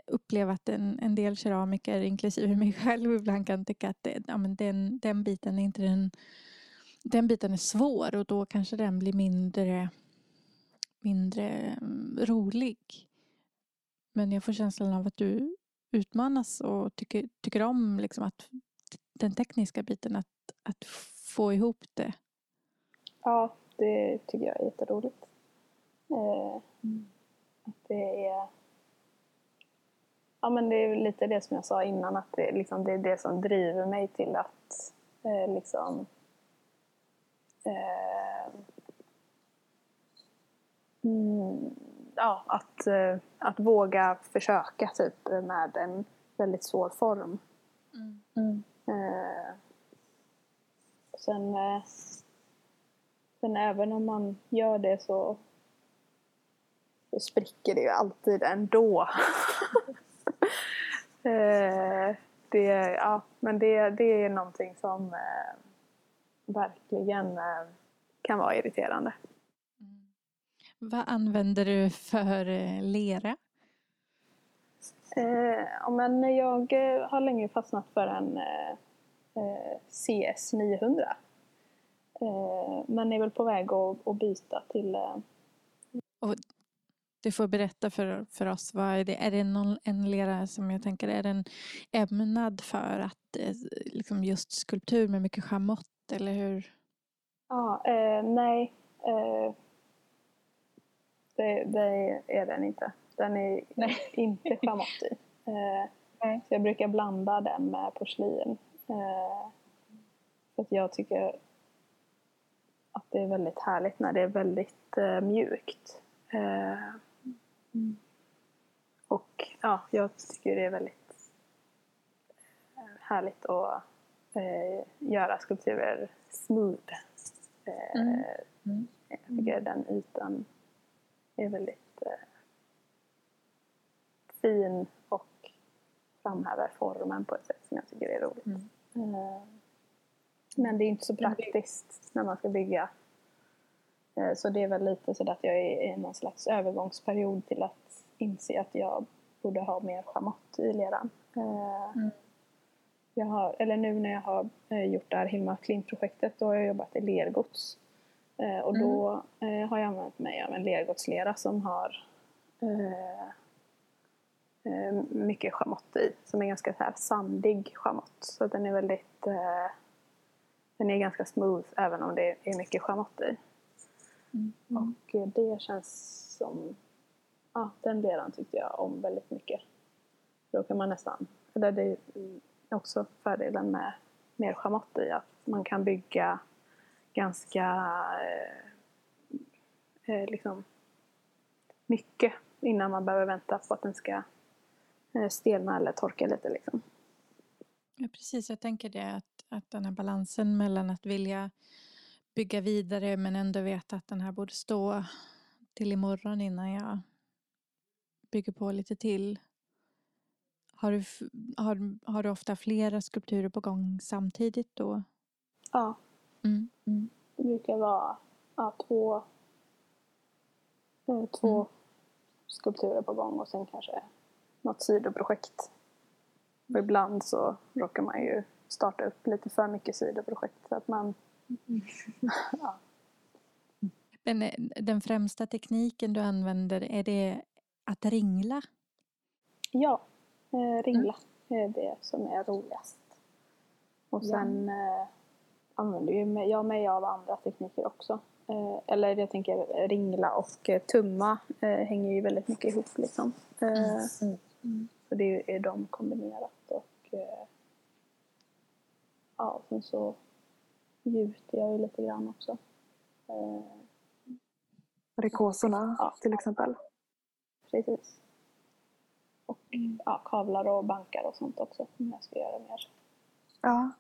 uppleva att en, en del keramiker, inklusive mig själv, ibland kan tycka att det, ja, men den, den biten är inte den... Den biten är svår och då kanske den blir mindre, mindre mm, rolig. Men jag får känslan av att du utmanas och tycker, tycker om liksom att den tekniska biten, att, att få ihop det. Ja, det tycker jag är jätteroligt. Eh, att det är... Ja, men det är lite det som jag sa innan, att det, liksom, det är det som driver mig till att eh, liksom... Eh, mm, ja, att, eh, att våga försöka typ med en väldigt svår form. Mm. Mm. Eh, sen, eh, sen även om man gör det så, så spricker det ju alltid ändå. eh, det, ja, men det, det är någonting som verkligen kan vara irriterande. Vad använder du för eh, lera? Eh, men jag eh, har länge fastnat för en eh, CS 900. Eh, men är väl på väg att, att byta till... Eh... Och du får berätta för, för oss, vad är det? Är det någon, en lera som jag tänker, är den ämnad för att eh, liksom just skulptur med mycket schamott eller hur? Ja, nej det, det är den inte. Den är Nej. inte schamottig. Eh, så jag brukar blanda den med porslin. Eh, för att jag tycker att det är väldigt härligt när det är väldigt eh, mjukt. Mm. Och ja, jag tycker det är väldigt eh, härligt att eh, göra skulpturer smooth. Mm. Mm. Jag tycker den ytan är väldigt eh, fin och framhäver formen på ett sätt som jag tycker är roligt. Mm. Eh, men det är inte så praktiskt när man ska bygga. Eh, så det är väl lite så att jag är i någon slags övergångsperiod till att inse att jag borde ha mer schamott i leran. Eh, mm. Jag har, eller nu när jag har gjort det här Hilma Klint-projektet då har jag jobbat i lergods. Eh, och då mm. eh, har jag använt mig av en lergodslera som har eh, eh, mycket schamott i. Som är ganska så här sandig schamott. Så den är väldigt eh, den är ganska smooth även om det är mycket schamott i. Mm. Och det känns som ja, den leran tyckte jag om väldigt mycket. Då kan man nästan, eller det är också fördelen med mer schamott i att man kan bygga ganska eh, eh, liksom mycket innan man behöver vänta på att den ska eh, stelna eller torka lite. Liksom. Ja, precis, jag tänker det att, att den här balansen mellan att vilja bygga vidare men ändå veta att den här borde stå till imorgon innan jag bygger på lite till. Har du, har, har du ofta flera skulpturer på gång samtidigt då? Ja, Mm. Mm. Det brukar vara ja, två, eh, två mm. skulpturer på gång och sen kanske något sidoprojekt. Och ibland så råkar man ju starta upp lite för mycket sidoprojekt så att man ja. Men eh, den främsta tekniken du använder, är det att ringla? Ja, eh, ringla mm. är det som är roligast. Och sen ja. eh, använder ju jag mig av andra tekniker också. Eh, eller jag tänker ringla och eh, tumma eh, hänger ju väldigt mycket ihop liksom. Mm. Mm. Så det är de kombinerat och ja, och sen så gjuter jag ju lite grann också. Rikosorna Ja. till exempel. precis. Och ja, kavlar och bankar och sånt också om jag ska göra mer. Ja.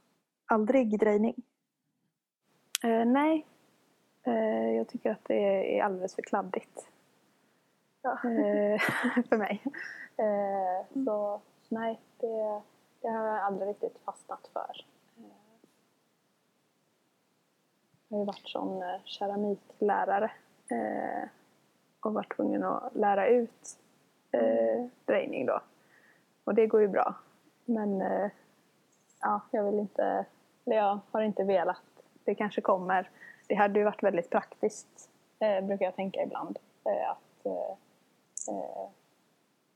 Aldrig drejning. Eh, nej, eh, jag tycker att det är alldeles för kladdigt. Ja. Eh, för mig. Eh, så nej, det, det har jag aldrig riktigt fastnat för. Eh, jag har ju varit som keramiklärare och varit tvungen att lära ut drejning då. Och det går ju bra. Men ja, jag vill inte, eller jag har inte velat. Det kanske kommer. Det hade ju varit väldigt praktiskt, eh, brukar jag tänka ibland. Eh, att eh, eh,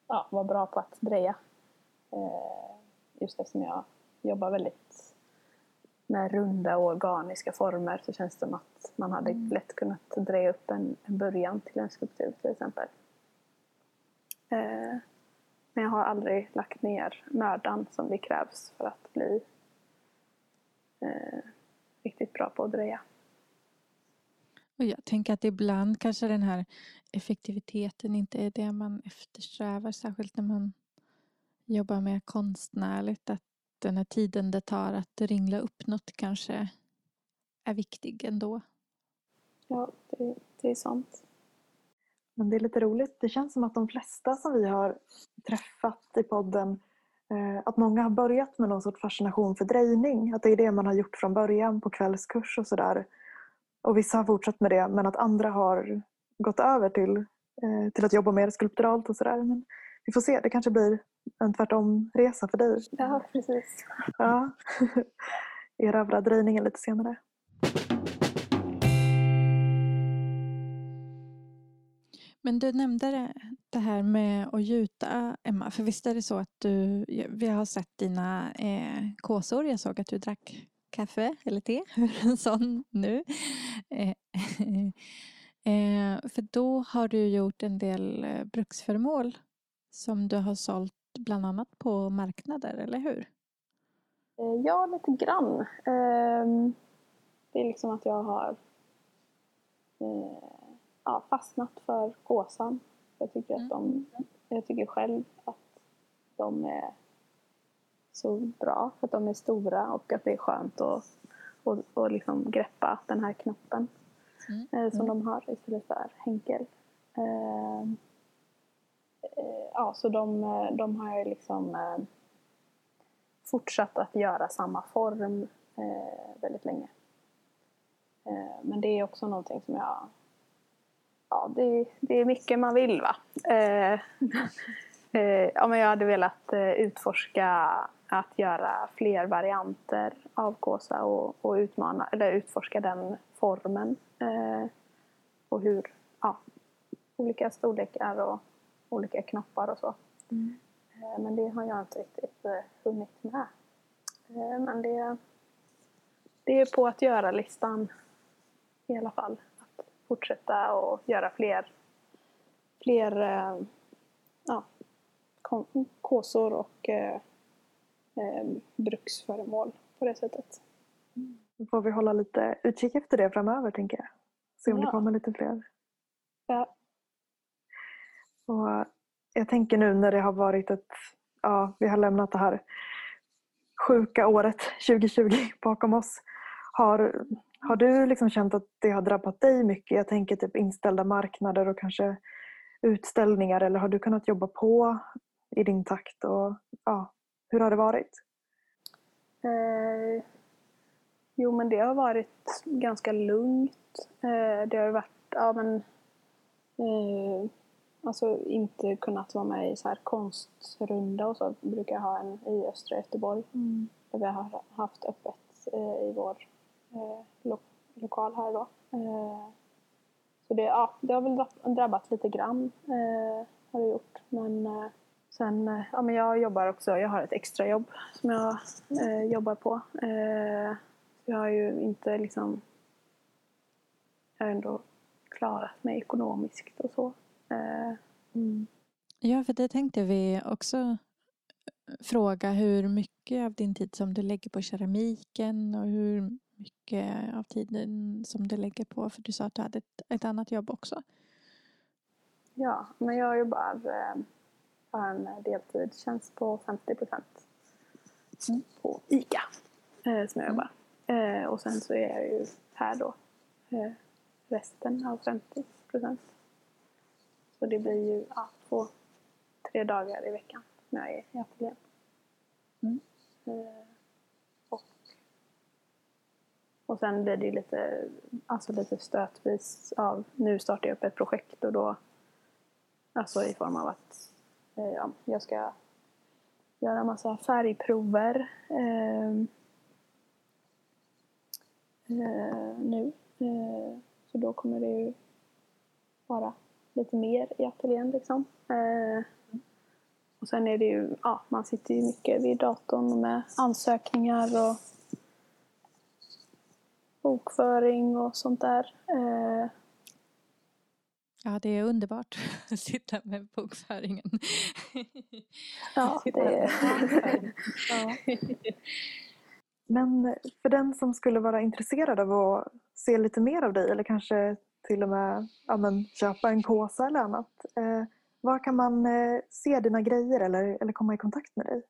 ja, vara bra på att dreja. Eh, just eftersom jag jobbar väldigt med runda och organiska former så känns det som att man hade lätt kunnat dreja upp en, en början till en skulptur till exempel. Eh, men jag har aldrig lagt ner mödan som det krävs för att bli riktigt bra på att dreja. Och jag tänker att ibland kanske den här effektiviteten inte är det man eftersträvar. Särskilt när man jobbar med konstnärligt. Att den här tiden det tar att ringla upp något kanske är viktig ändå. Ja, det, det är sant. Men det är lite roligt. Det känns som att de flesta som vi har träffat i podden att många har börjat med någon sorts fascination för drejning. Att det är det man har gjort från början på kvällskurs och sådär. Och vissa har fortsatt med det men att andra har gått över till, eh, till att jobba mer skulpturalt och sådär. Men vi får se, det kanske blir en tvärtom-resa för dig. Ja, precis. Ja. Erövra drejningen lite senare. Men du nämnde det, det här med att gjuta, Emma. För visst är det så att du, vi har sett dina eh, kåsor. Jag såg att du drack kaffe eller te, en sån nu. Eh, eh, för då har du gjort en del eh, bruksföremål som du har sålt bland annat på marknader, eller hur? Eh, ja, lite grann. Ehm, det är liksom att jag har eh, ja, fastnat för gåsan. Jag tycker, att de, jag tycker själv att de är så bra för att de är stora och att det är skönt att och, och liksom greppa den här knoppen Mm. eh, som Mm. de har istället för hänkel. Ehm, eh, ja, så de, eh, de har jag liksom eh, fortsatt att göra samma form eh, väldigt länge. Eh, men det är också någonting som jag... Ja, det, det är mycket man vill va. Eh, eh, ja, men jag hade velat eh, utforska att göra fler varianter av kåsa och, och utmana, eller utforska den formen. Eh, och hur, ja, olika storlekar och olika knoppar och så. Eh, Men det har jag inte riktigt hunnit med. Men det, det är på att göra-listan i alla fall. Fortsätta och göra fler, fler eh, ja, kåsor och eh, eh, bruksföremål på det sättet. Då får vi hålla lite utkik efter det framöver tänker jag. Se om det Ja. kommer lite fler. Ja. Och jag tänker nu när det har varit ett, ja vi har lämnat det här sjuka året 2020 bakom oss. Har, har du liksom känt att det har drabbat dig mycket? Jag tänker typ inställda marknader och kanske utställningar eller har du kunnat jobba på i din takt? Och, ja, hur har det varit? Eh, jo, men det har varit ganska lugnt. Eh, det har varit, ja men, eh, alltså inte kunnat vara med i så här konstrunda och så. Brukar ha en i östra Göteborg där vi har haft öppet eh, i vår Eh, lo- lokal här då. Eh, så det, ja, det har väl drabbat lite grann, eh, har det gjort. Men eh, sen, eh, ja men jag jobbar också, jag har ett extrajobb som jag eh, jobbar på. Eh, jag har ju inte liksom, jag har ändå klarat mig ekonomiskt och så. Eh, mm. Ja, för det tänkte vi också eh, fråga hur mycket av din tid som du lägger på keramiken och hur mycket av tiden som du lägger på, för du sa att du hade ett, ett annat jobb också. Ja, men jag jobbar, eh, har en deltidstjänst på 50 procent Mm. på ICA eh, som jag jobbar. Eh, och sen så är jag ju här då eh, resten av 50 procent. Så det blir ju ja, två, tre dagar i veckan när jag är i ateljén. Mm. Eh, och, och sen blir det ju lite, alltså lite stötvis av, nu startar jag upp ett projekt och då, alltså i form av att eh, ja, jag ska göra massa färgprover eh, eh, nu. Eh, så då kommer det ju vara lite mer i ateljén liksom. Eh, och sen är det ju, ja, man sitter ju mycket vid datorn med ansökningar och bokföring och sånt där. Eh, Ja, det är underbart att sitta med bokföringen. ja, det är... Ja. Men för den som skulle vara intresserad av att se lite mer av dig eller kanske till och med ja, men, köpa en kåsa eller annat. Eh, var kan man eh, se dina grejer eller, eller komma i kontakt med dig?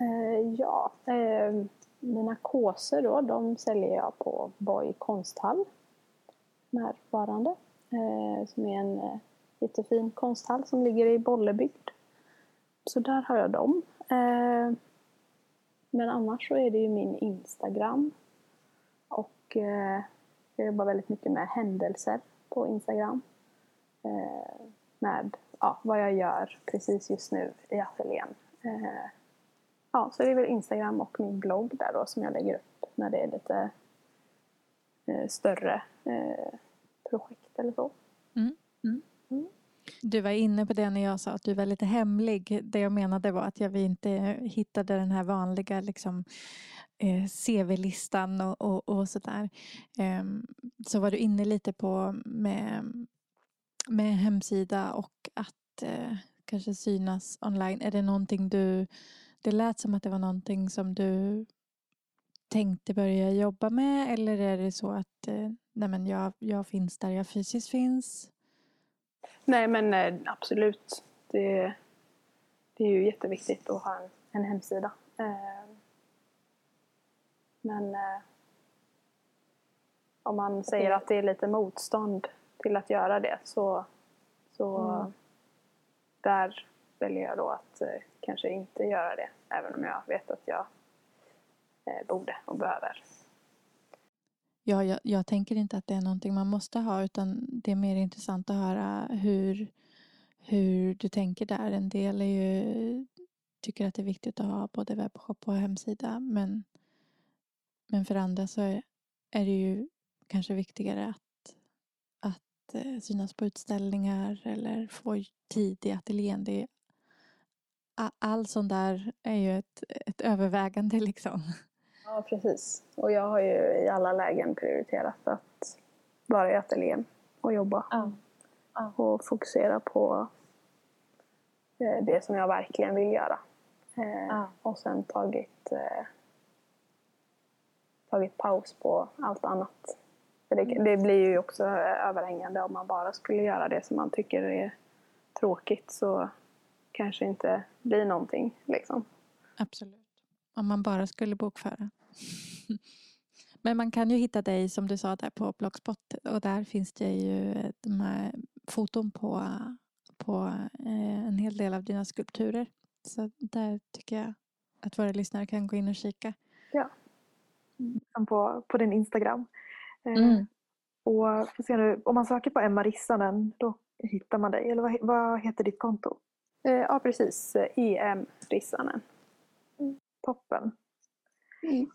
Eh, ja, eh, mina kåsor då, de säljer jag på Boy konsthall. Närvarande. Eh, som är en eh, jättefin konsthall som ligger i Bollebygd. Så där har jag dem. Eh, men annars så är det ju min Instagram. Och eh, jag jobbar väldigt mycket med händelser på Instagram. Eh, med ja, vad jag gör precis just nu i ateljén. Eh, Ja, så det är väl Instagram och min blogg där då som jag lägger upp när det är lite eh, större eh, projekt eller så. Du var inne på det när jag sa att du var lite hemlig. Det jag menade var att jag inte hittade den här vanliga liksom, eh, CV-listan och, och, och sådär. Ehm, så var du inne lite på med, med hemsida och att eh, kanske synas online. Är det någonting du... Det lät som att det var någonting som du tänkte börja jobba med eller är det så att eh, nej men jag, jag finns där jag fysiskt finns? Nej men eh, absolut. Det, det är ju jätteviktigt att ha en, en hemsida. Eh, men om man säger att det är lite motstånd till att göra det så, så Mm. där väljer jag då att kanske inte göra det. Även om jag vet att jag eh, borde och behöver. Ja, jag, jag tänker inte att det är någonting man måste ha utan det är mer intressant att höra hur, hur du tänker där. En del är ju, tycker att det är viktigt att ha både webbshop och hemsida men, men för andra så är, är det ju kanske viktigare att, att eh, synas på utställningar eller få tid i ateljén. Det är, all sån där är ju ett, ett övervägande liksom. Ja, precis. Och jag har ju i alla lägen prioriterat att vara i ateljén och jobba. Ja. Ja. Och fokusera på eh, det som jag verkligen vill göra. Eh, Ja. Och sen tagit, eh, tagit paus på allt annat. För det, det blir ju också överhängande om man bara skulle göra det som man tycker är tråkigt så kanske inte blir någonting. Liksom. Absolut. Om man bara skulle bokföra. Men man kan ju hitta dig som du sa där på Blogspot och där finns det ju de här foton på, på eh, en hel del av dina skulpturer. Så där tycker jag att våra lyssnare kan gå in och kika. Som På, på din Instagram. Eh, Mm. Och får se nu, om man söker på Emma Rissanen då hittar man dig. Eller vad, vad heter ditt konto? Eh, Ja, precis. Eh, EM Rissanen. Toppen. Mm.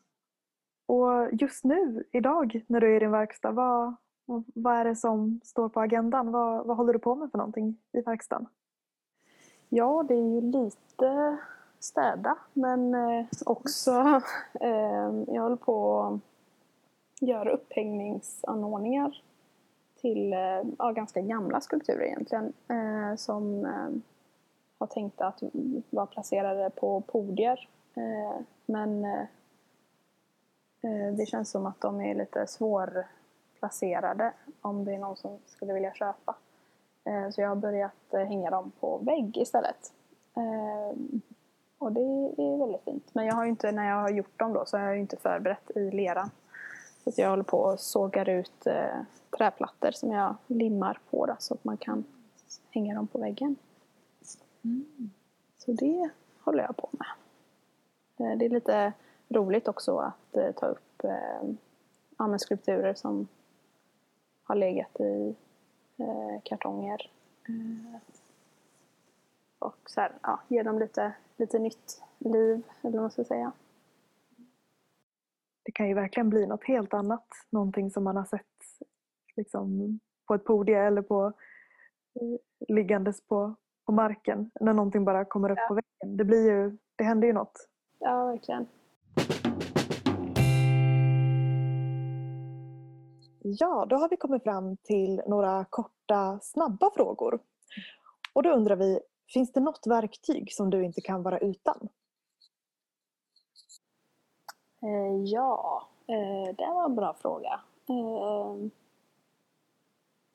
Och just nu, idag, när du är i din verkstad, vad, vad är det som står på agendan? Vad, vad håller du på med för någonting i verkstaden? Ja, det är ju lite städa men eh, också eh, jag håller på att göra upphängningsanordningar till eh, ja, ganska gamla skulpturer egentligen som och har tänkt att vara placerade på podier. Eh, men eh, eh, det känns som att de är lite svårplacerade om det är någon som skulle vilja köpa. Så jag har börjat hänga dem på vägg istället. Och det är väldigt fint. Men jag har inte, när jag har gjort dem då så har jag inte förberett i leran. Så jag håller på och sågar ut eh, träplattor som jag limmar på då, så att man kan hänga dem på väggen. Mm. Så det håller jag på med. Eh, det är lite roligt också att eh, ta upp eh, skulpturer som har legat i kartonger. Och så här, ja, ge dem lite, lite nytt liv, eller vad man ska säga. Det kan ju verkligen bli något helt annat. Någonting som man har sett liksom, på ett podium eller på, liggandes på, på marken. När någonting bara kommer upp ja. på väggen. Det, blir ju, det händer ju något. Ja, verkligen. Ja, då har vi kommit fram till några korta, snabba frågor. Och då undrar vi, finns det något verktyg som du inte kan vara utan? Eh, ja, eh, det var en bra fråga. Eh,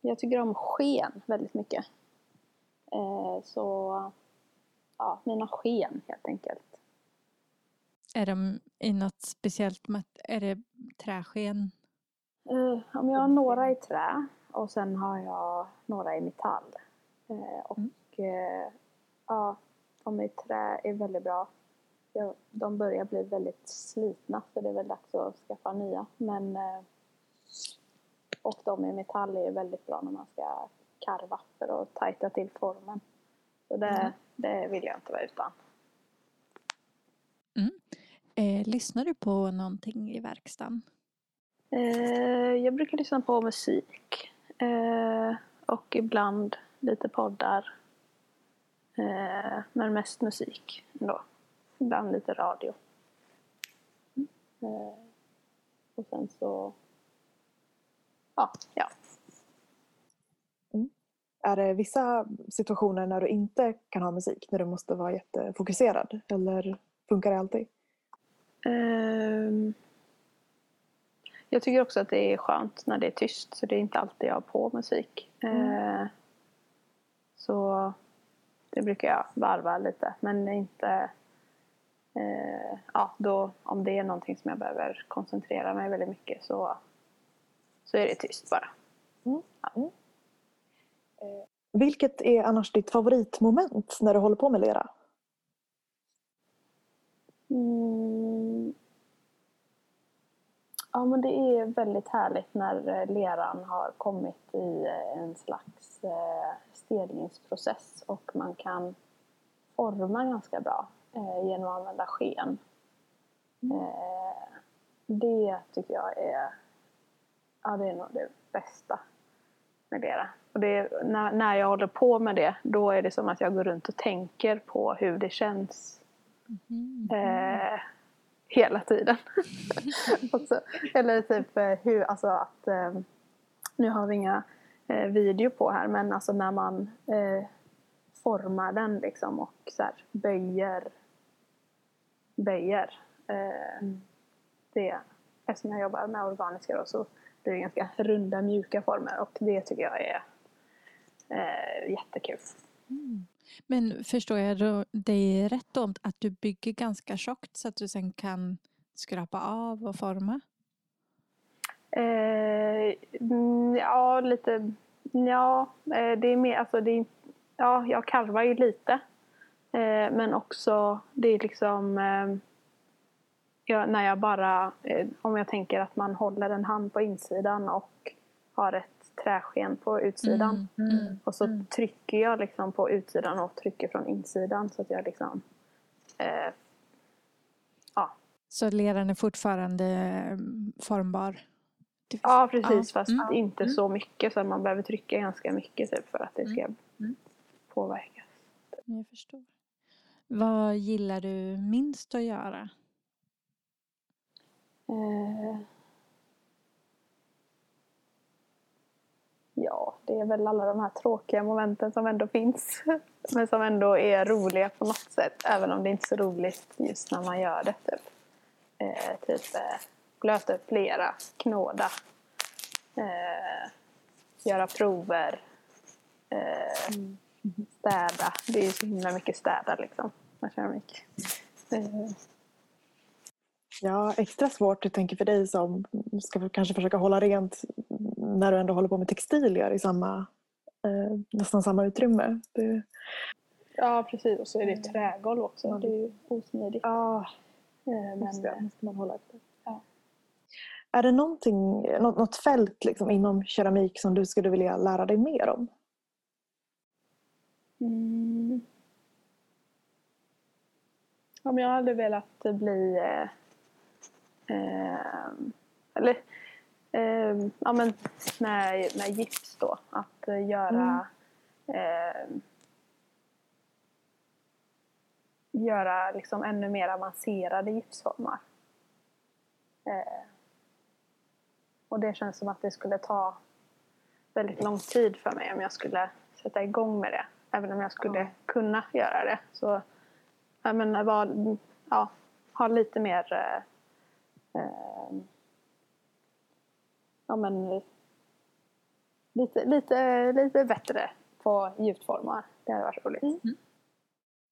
jag tycker om sken väldigt mycket. Så, ja, mina sken helt enkelt. Är de i något speciellt, är det träsken? Om jag har några i trä och sen har jag några i metall. Och mm. ja, de i trä är väldigt bra de börjar bli väldigt slitna så det är väl dags att skaffa nya. Men, eh, och de i metall är väldigt bra när man ska karva för att tajta till formen. Så det, mm. det vill jag inte vara utan. Mm. Eh, lyssnar du på någonting i verkstaden? Eh, jag brukar lyssna på musik. Eh, och ibland lite poddar. Eh, men mest musik ändå ibland lite radio. Mm. Eh, och sen så, ja. ja. Mm. Är det vissa situationer när du inte kan ha musik, när du måste vara jättefokuserad? Eller funkar det alltid? Um, jag tycker också att det är skönt när det är tyst, så det är inte alltid jag har på musik. Mm. Uh, så det brukar jag varva lite, men inte eh, ja, då, om det är någonting som jag behöver koncentrera mig väldigt mycket så, så är det tyst bara. Mm. Ja. Eh, vilket är annars ditt favoritmoment när du håller på med lera? Mm. Ja men det är väldigt härligt när eh, leran har kommit i eh, en slags stelningsprocess och man kan forma ganska bra genom att använda sken. Mm. Det tycker jag är, ja, det är nog det bästa med det. Och det när, när jag håller på med det, då är det som att jag går runt och tänker på hur det känns mm. eh, hela tiden. Eller typ eh, hur, alltså att, eh, nu har vi inga eh, video på här, men alltså när man eh, formar den liksom och så här, böjer böjer. Eh, mm. det, eftersom jag jobbar med organiska då, så blir det ganska runda mjuka former och det tycker jag är eh, jättekul. Mm. Men förstår jag är rätt då att du bygger ganska tjockt så att du sen kan skrapa av och forma? Eh, mm, ja, lite. Ja, eh, det är mer, alltså det är, ja, jag karvar ju lite. Eh, men också, det är liksom eh, jag, när jag bara, eh, om jag tänker att man håller en hand på insidan och har ett träsken på utsidan. Mm, mm, och så mm. trycker jag liksom på utsidan och trycker från insidan så att jag liksom eh, ja. Så leran är fortfarande formbar? Ja precis ja. fast mm. inte mm. så mycket så man behöver trycka ganska mycket typ, för att det ska mm. påverkas. Jag förstår. Vad gillar du minst att göra? Eh, ja, det är väl alla de här tråkiga momenten som ändå finns. Men som ändå är roliga på något sätt. Även om det inte är så roligt just när man gör det. Typ, eh, typ eh, lösa upp lera, knåda, eh, göra prover, eh, städa. Det är ju så himla mycket städa liksom med keramik. Eh, Ja, extra svårt jag tänker för dig som ska kanske försöka hålla rent när du ändå håller på med textilier i samma, eh, nästan samma utrymme. Det, ja precis, och så är det trägolv också. Det är ju osmidigt. ja, Eh, men, det. eh, måste man hålla efter. Ja. Är det någonting, något, något fält liksom inom keramik som du skulle vilja lära dig mer om? Mm. Ja, jag hade velat bli... Eh, eller... Eh, ja, men med, med gips då. Att eh, göra... Eh, göra liksom ännu mer avancerade gipsformar. Eh, och det känns som att det skulle ta väldigt lång tid för mig om jag skulle sätta igång med det. Även om jag skulle Ja. kunna göra det. Så jag menar, var, ja, ha lite mer eh, ja, men, lite, lite, lite bättre på gjutformar. Det hade varit roligt.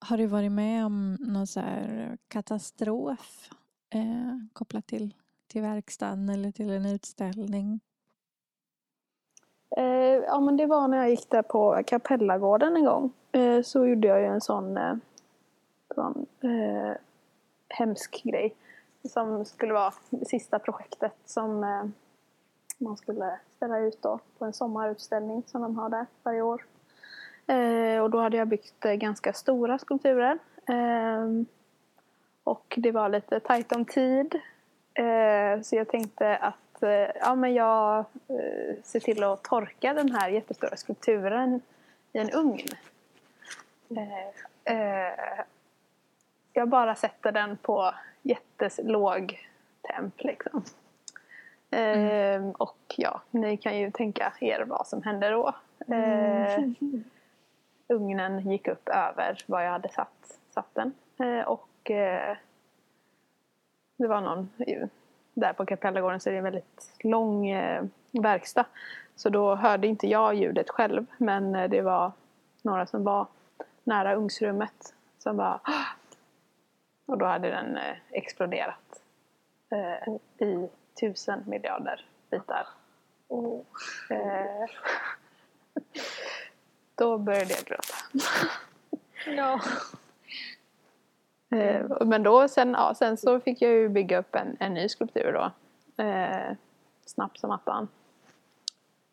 Har du varit med om någon så här katastrof eh, kopplat till, till verkstaden eller till en utställning? Eh, ja men det var när jag gick där på Kapellagården en gång. Eh, så gjorde jag ju en sån, eh, sån eh, hemsk grej. Som skulle vara det sista projektet som eh, man skulle ställa ut då på en sommarutställning som de har där varje år. Eh, och då hade jag byggt eh, ganska stora skulpturer. Eh, och det var lite tajt om tid. Eh, så jag tänkte att eh, ja, men jag eh, ser till att torka den här jättestora skulpturen i en ugn. Eh, eh, jag bara sätter den på jättelåg temp liksom. Eh, och ja, ni kan ju tänka er vad som hände då. Eh, ugnen gick upp över vad jag hade satt, satt den. Eh, och eh, det var någon, där på Kapellagården så är det en väldigt lång eh, verkstad. Så då hörde inte jag ljudet själv men eh, det var några som var nära ugnsrummet som bara "Ah!" Och då hade den eh, exploderat eh, i tusen miljarder bitar. Eh, då började jag gråta. Ja. Eh, men då sen, ja, sen så fick jag ju bygga upp en, en ny skulptur då. Eh, snabbt som attan.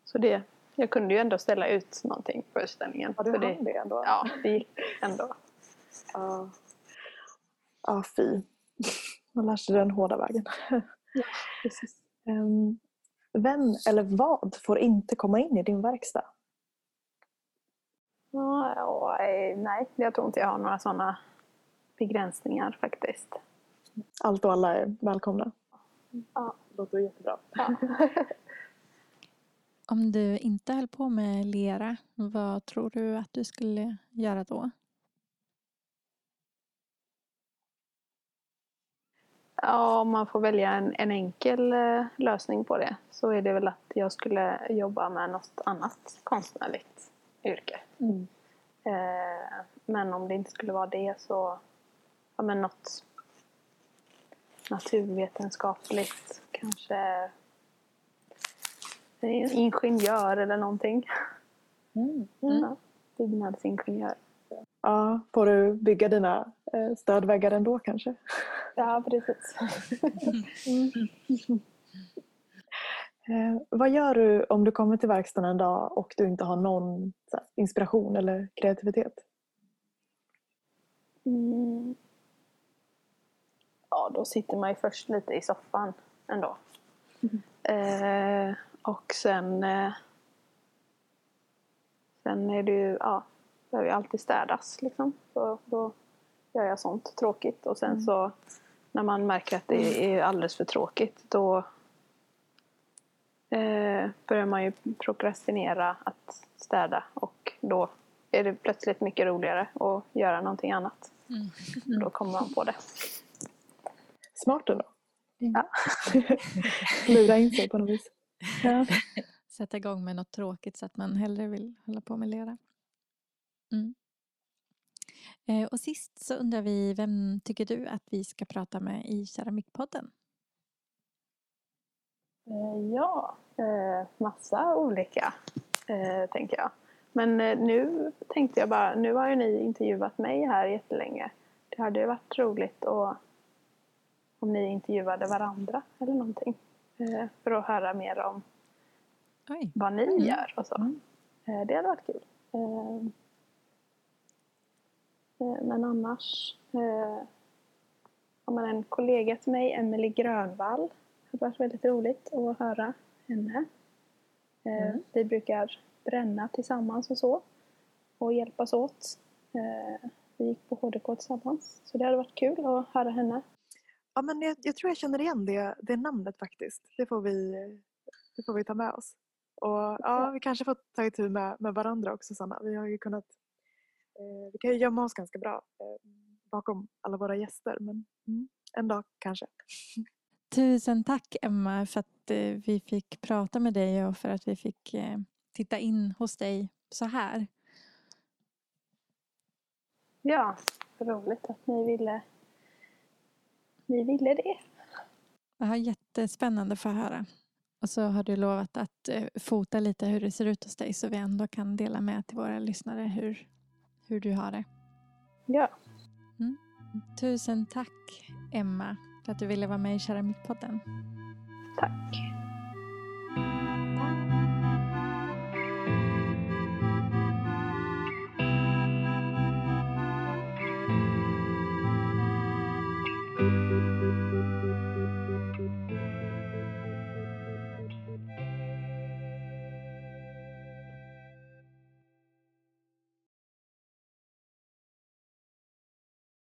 Så det, jag kunde ju ändå ställa ut någonting på utställningen. Ja, du det, det ändå? Ja, det gick ändå. Ja, ja fy. Man lär sig den hårda vägen. Precis. Ehm, Vem eller vad får inte komma in i din verkstad? Ja, ja, nej, jag tror inte jag har några sådana begränsningar faktiskt. Allt och alla är välkomna. Ja. Det låter jättebra. Ja. Om du inte höll på med lera, vad tror du att du skulle göra då? Ja, om man får välja en, en enkel eh, lösning på det så är det väl att jag skulle jobba med något annat konstnärligt yrke. Eh, men om det inte skulle vara det så ja, men något naturvetenskapligt, kanske en ingenjör eller någonting. Ja, byggnadsingenjör. Ja, får du bygga dina eh, stödväggar ändå kanske? Ja, precis. Eh, vad gör du om du kommer till verkstaden en dag och du inte har någon inspiration eller kreativitet? Mm. Ja, då sitter man ju först lite i soffan ändå. Eh, och sen... Eh, sen är det ju... Ja, behöver ju alltid städas liksom. Så då gör jag sånt tråkigt. Och sen så när man märker att det är alldeles för tråkigt då eh, börjar man ju prokrastinera att städa. Och då är det plötsligt mycket roligare att göra någonting annat. Då kommer man på det. Smart ändå. Ja. Lura in sig på något vis. Ja. Sätta igång med något tråkigt så att man hellre vill hålla på med lera. Mm. Eh, och sist så undrar vi, vem tycker du att vi ska prata med i Keramikpodden? Eh, ja, eh, massa olika tänker jag. Men nu tänkte jag bara, nu har ju ni intervjuat mig här jättelänge. Det hade ju varit roligt och, om ni intervjuade varandra eller någonting. För att höra mer om Oj. vad ni Mm. gör och så. Mm. Det hade varit kul. Eh, eh, men annars, eh, ja, men en kollega till mig, Emelie Grönvall, det hade varit väldigt roligt att höra henne. Eh, Mm. Vi brukar bränna tillsammans och så och hjälpas åt. Eh, vi gick på HDK tillsammans så det hade varit kul att höra henne. Ja, men jag, jag tror jag känner igen det, det namnet faktiskt. Det får vi, det får vi ta med oss. Och ja, vi kanske får ta itu med, med varandra också Sanna. Vi har ju kunnat eh, vi kan ju gömma oss ganska bra eh, bakom alla våra gäster. Men mm, en dag kanske. Tusen tack Emma för att eh, vi fick prata med dig och för att vi fick eh, titta in hos dig så här. Ja, roligt att ni ville, ni ville det. Det här är jättespännande för att höra. Och så har du lovat att eh, fota lite hur det ser ut hos dig så vi ändå kan dela med till våra lyssnare hur, hur du har det. Ja, Tusen tack Emma för att du ville vara med i Keramikpodden. tack.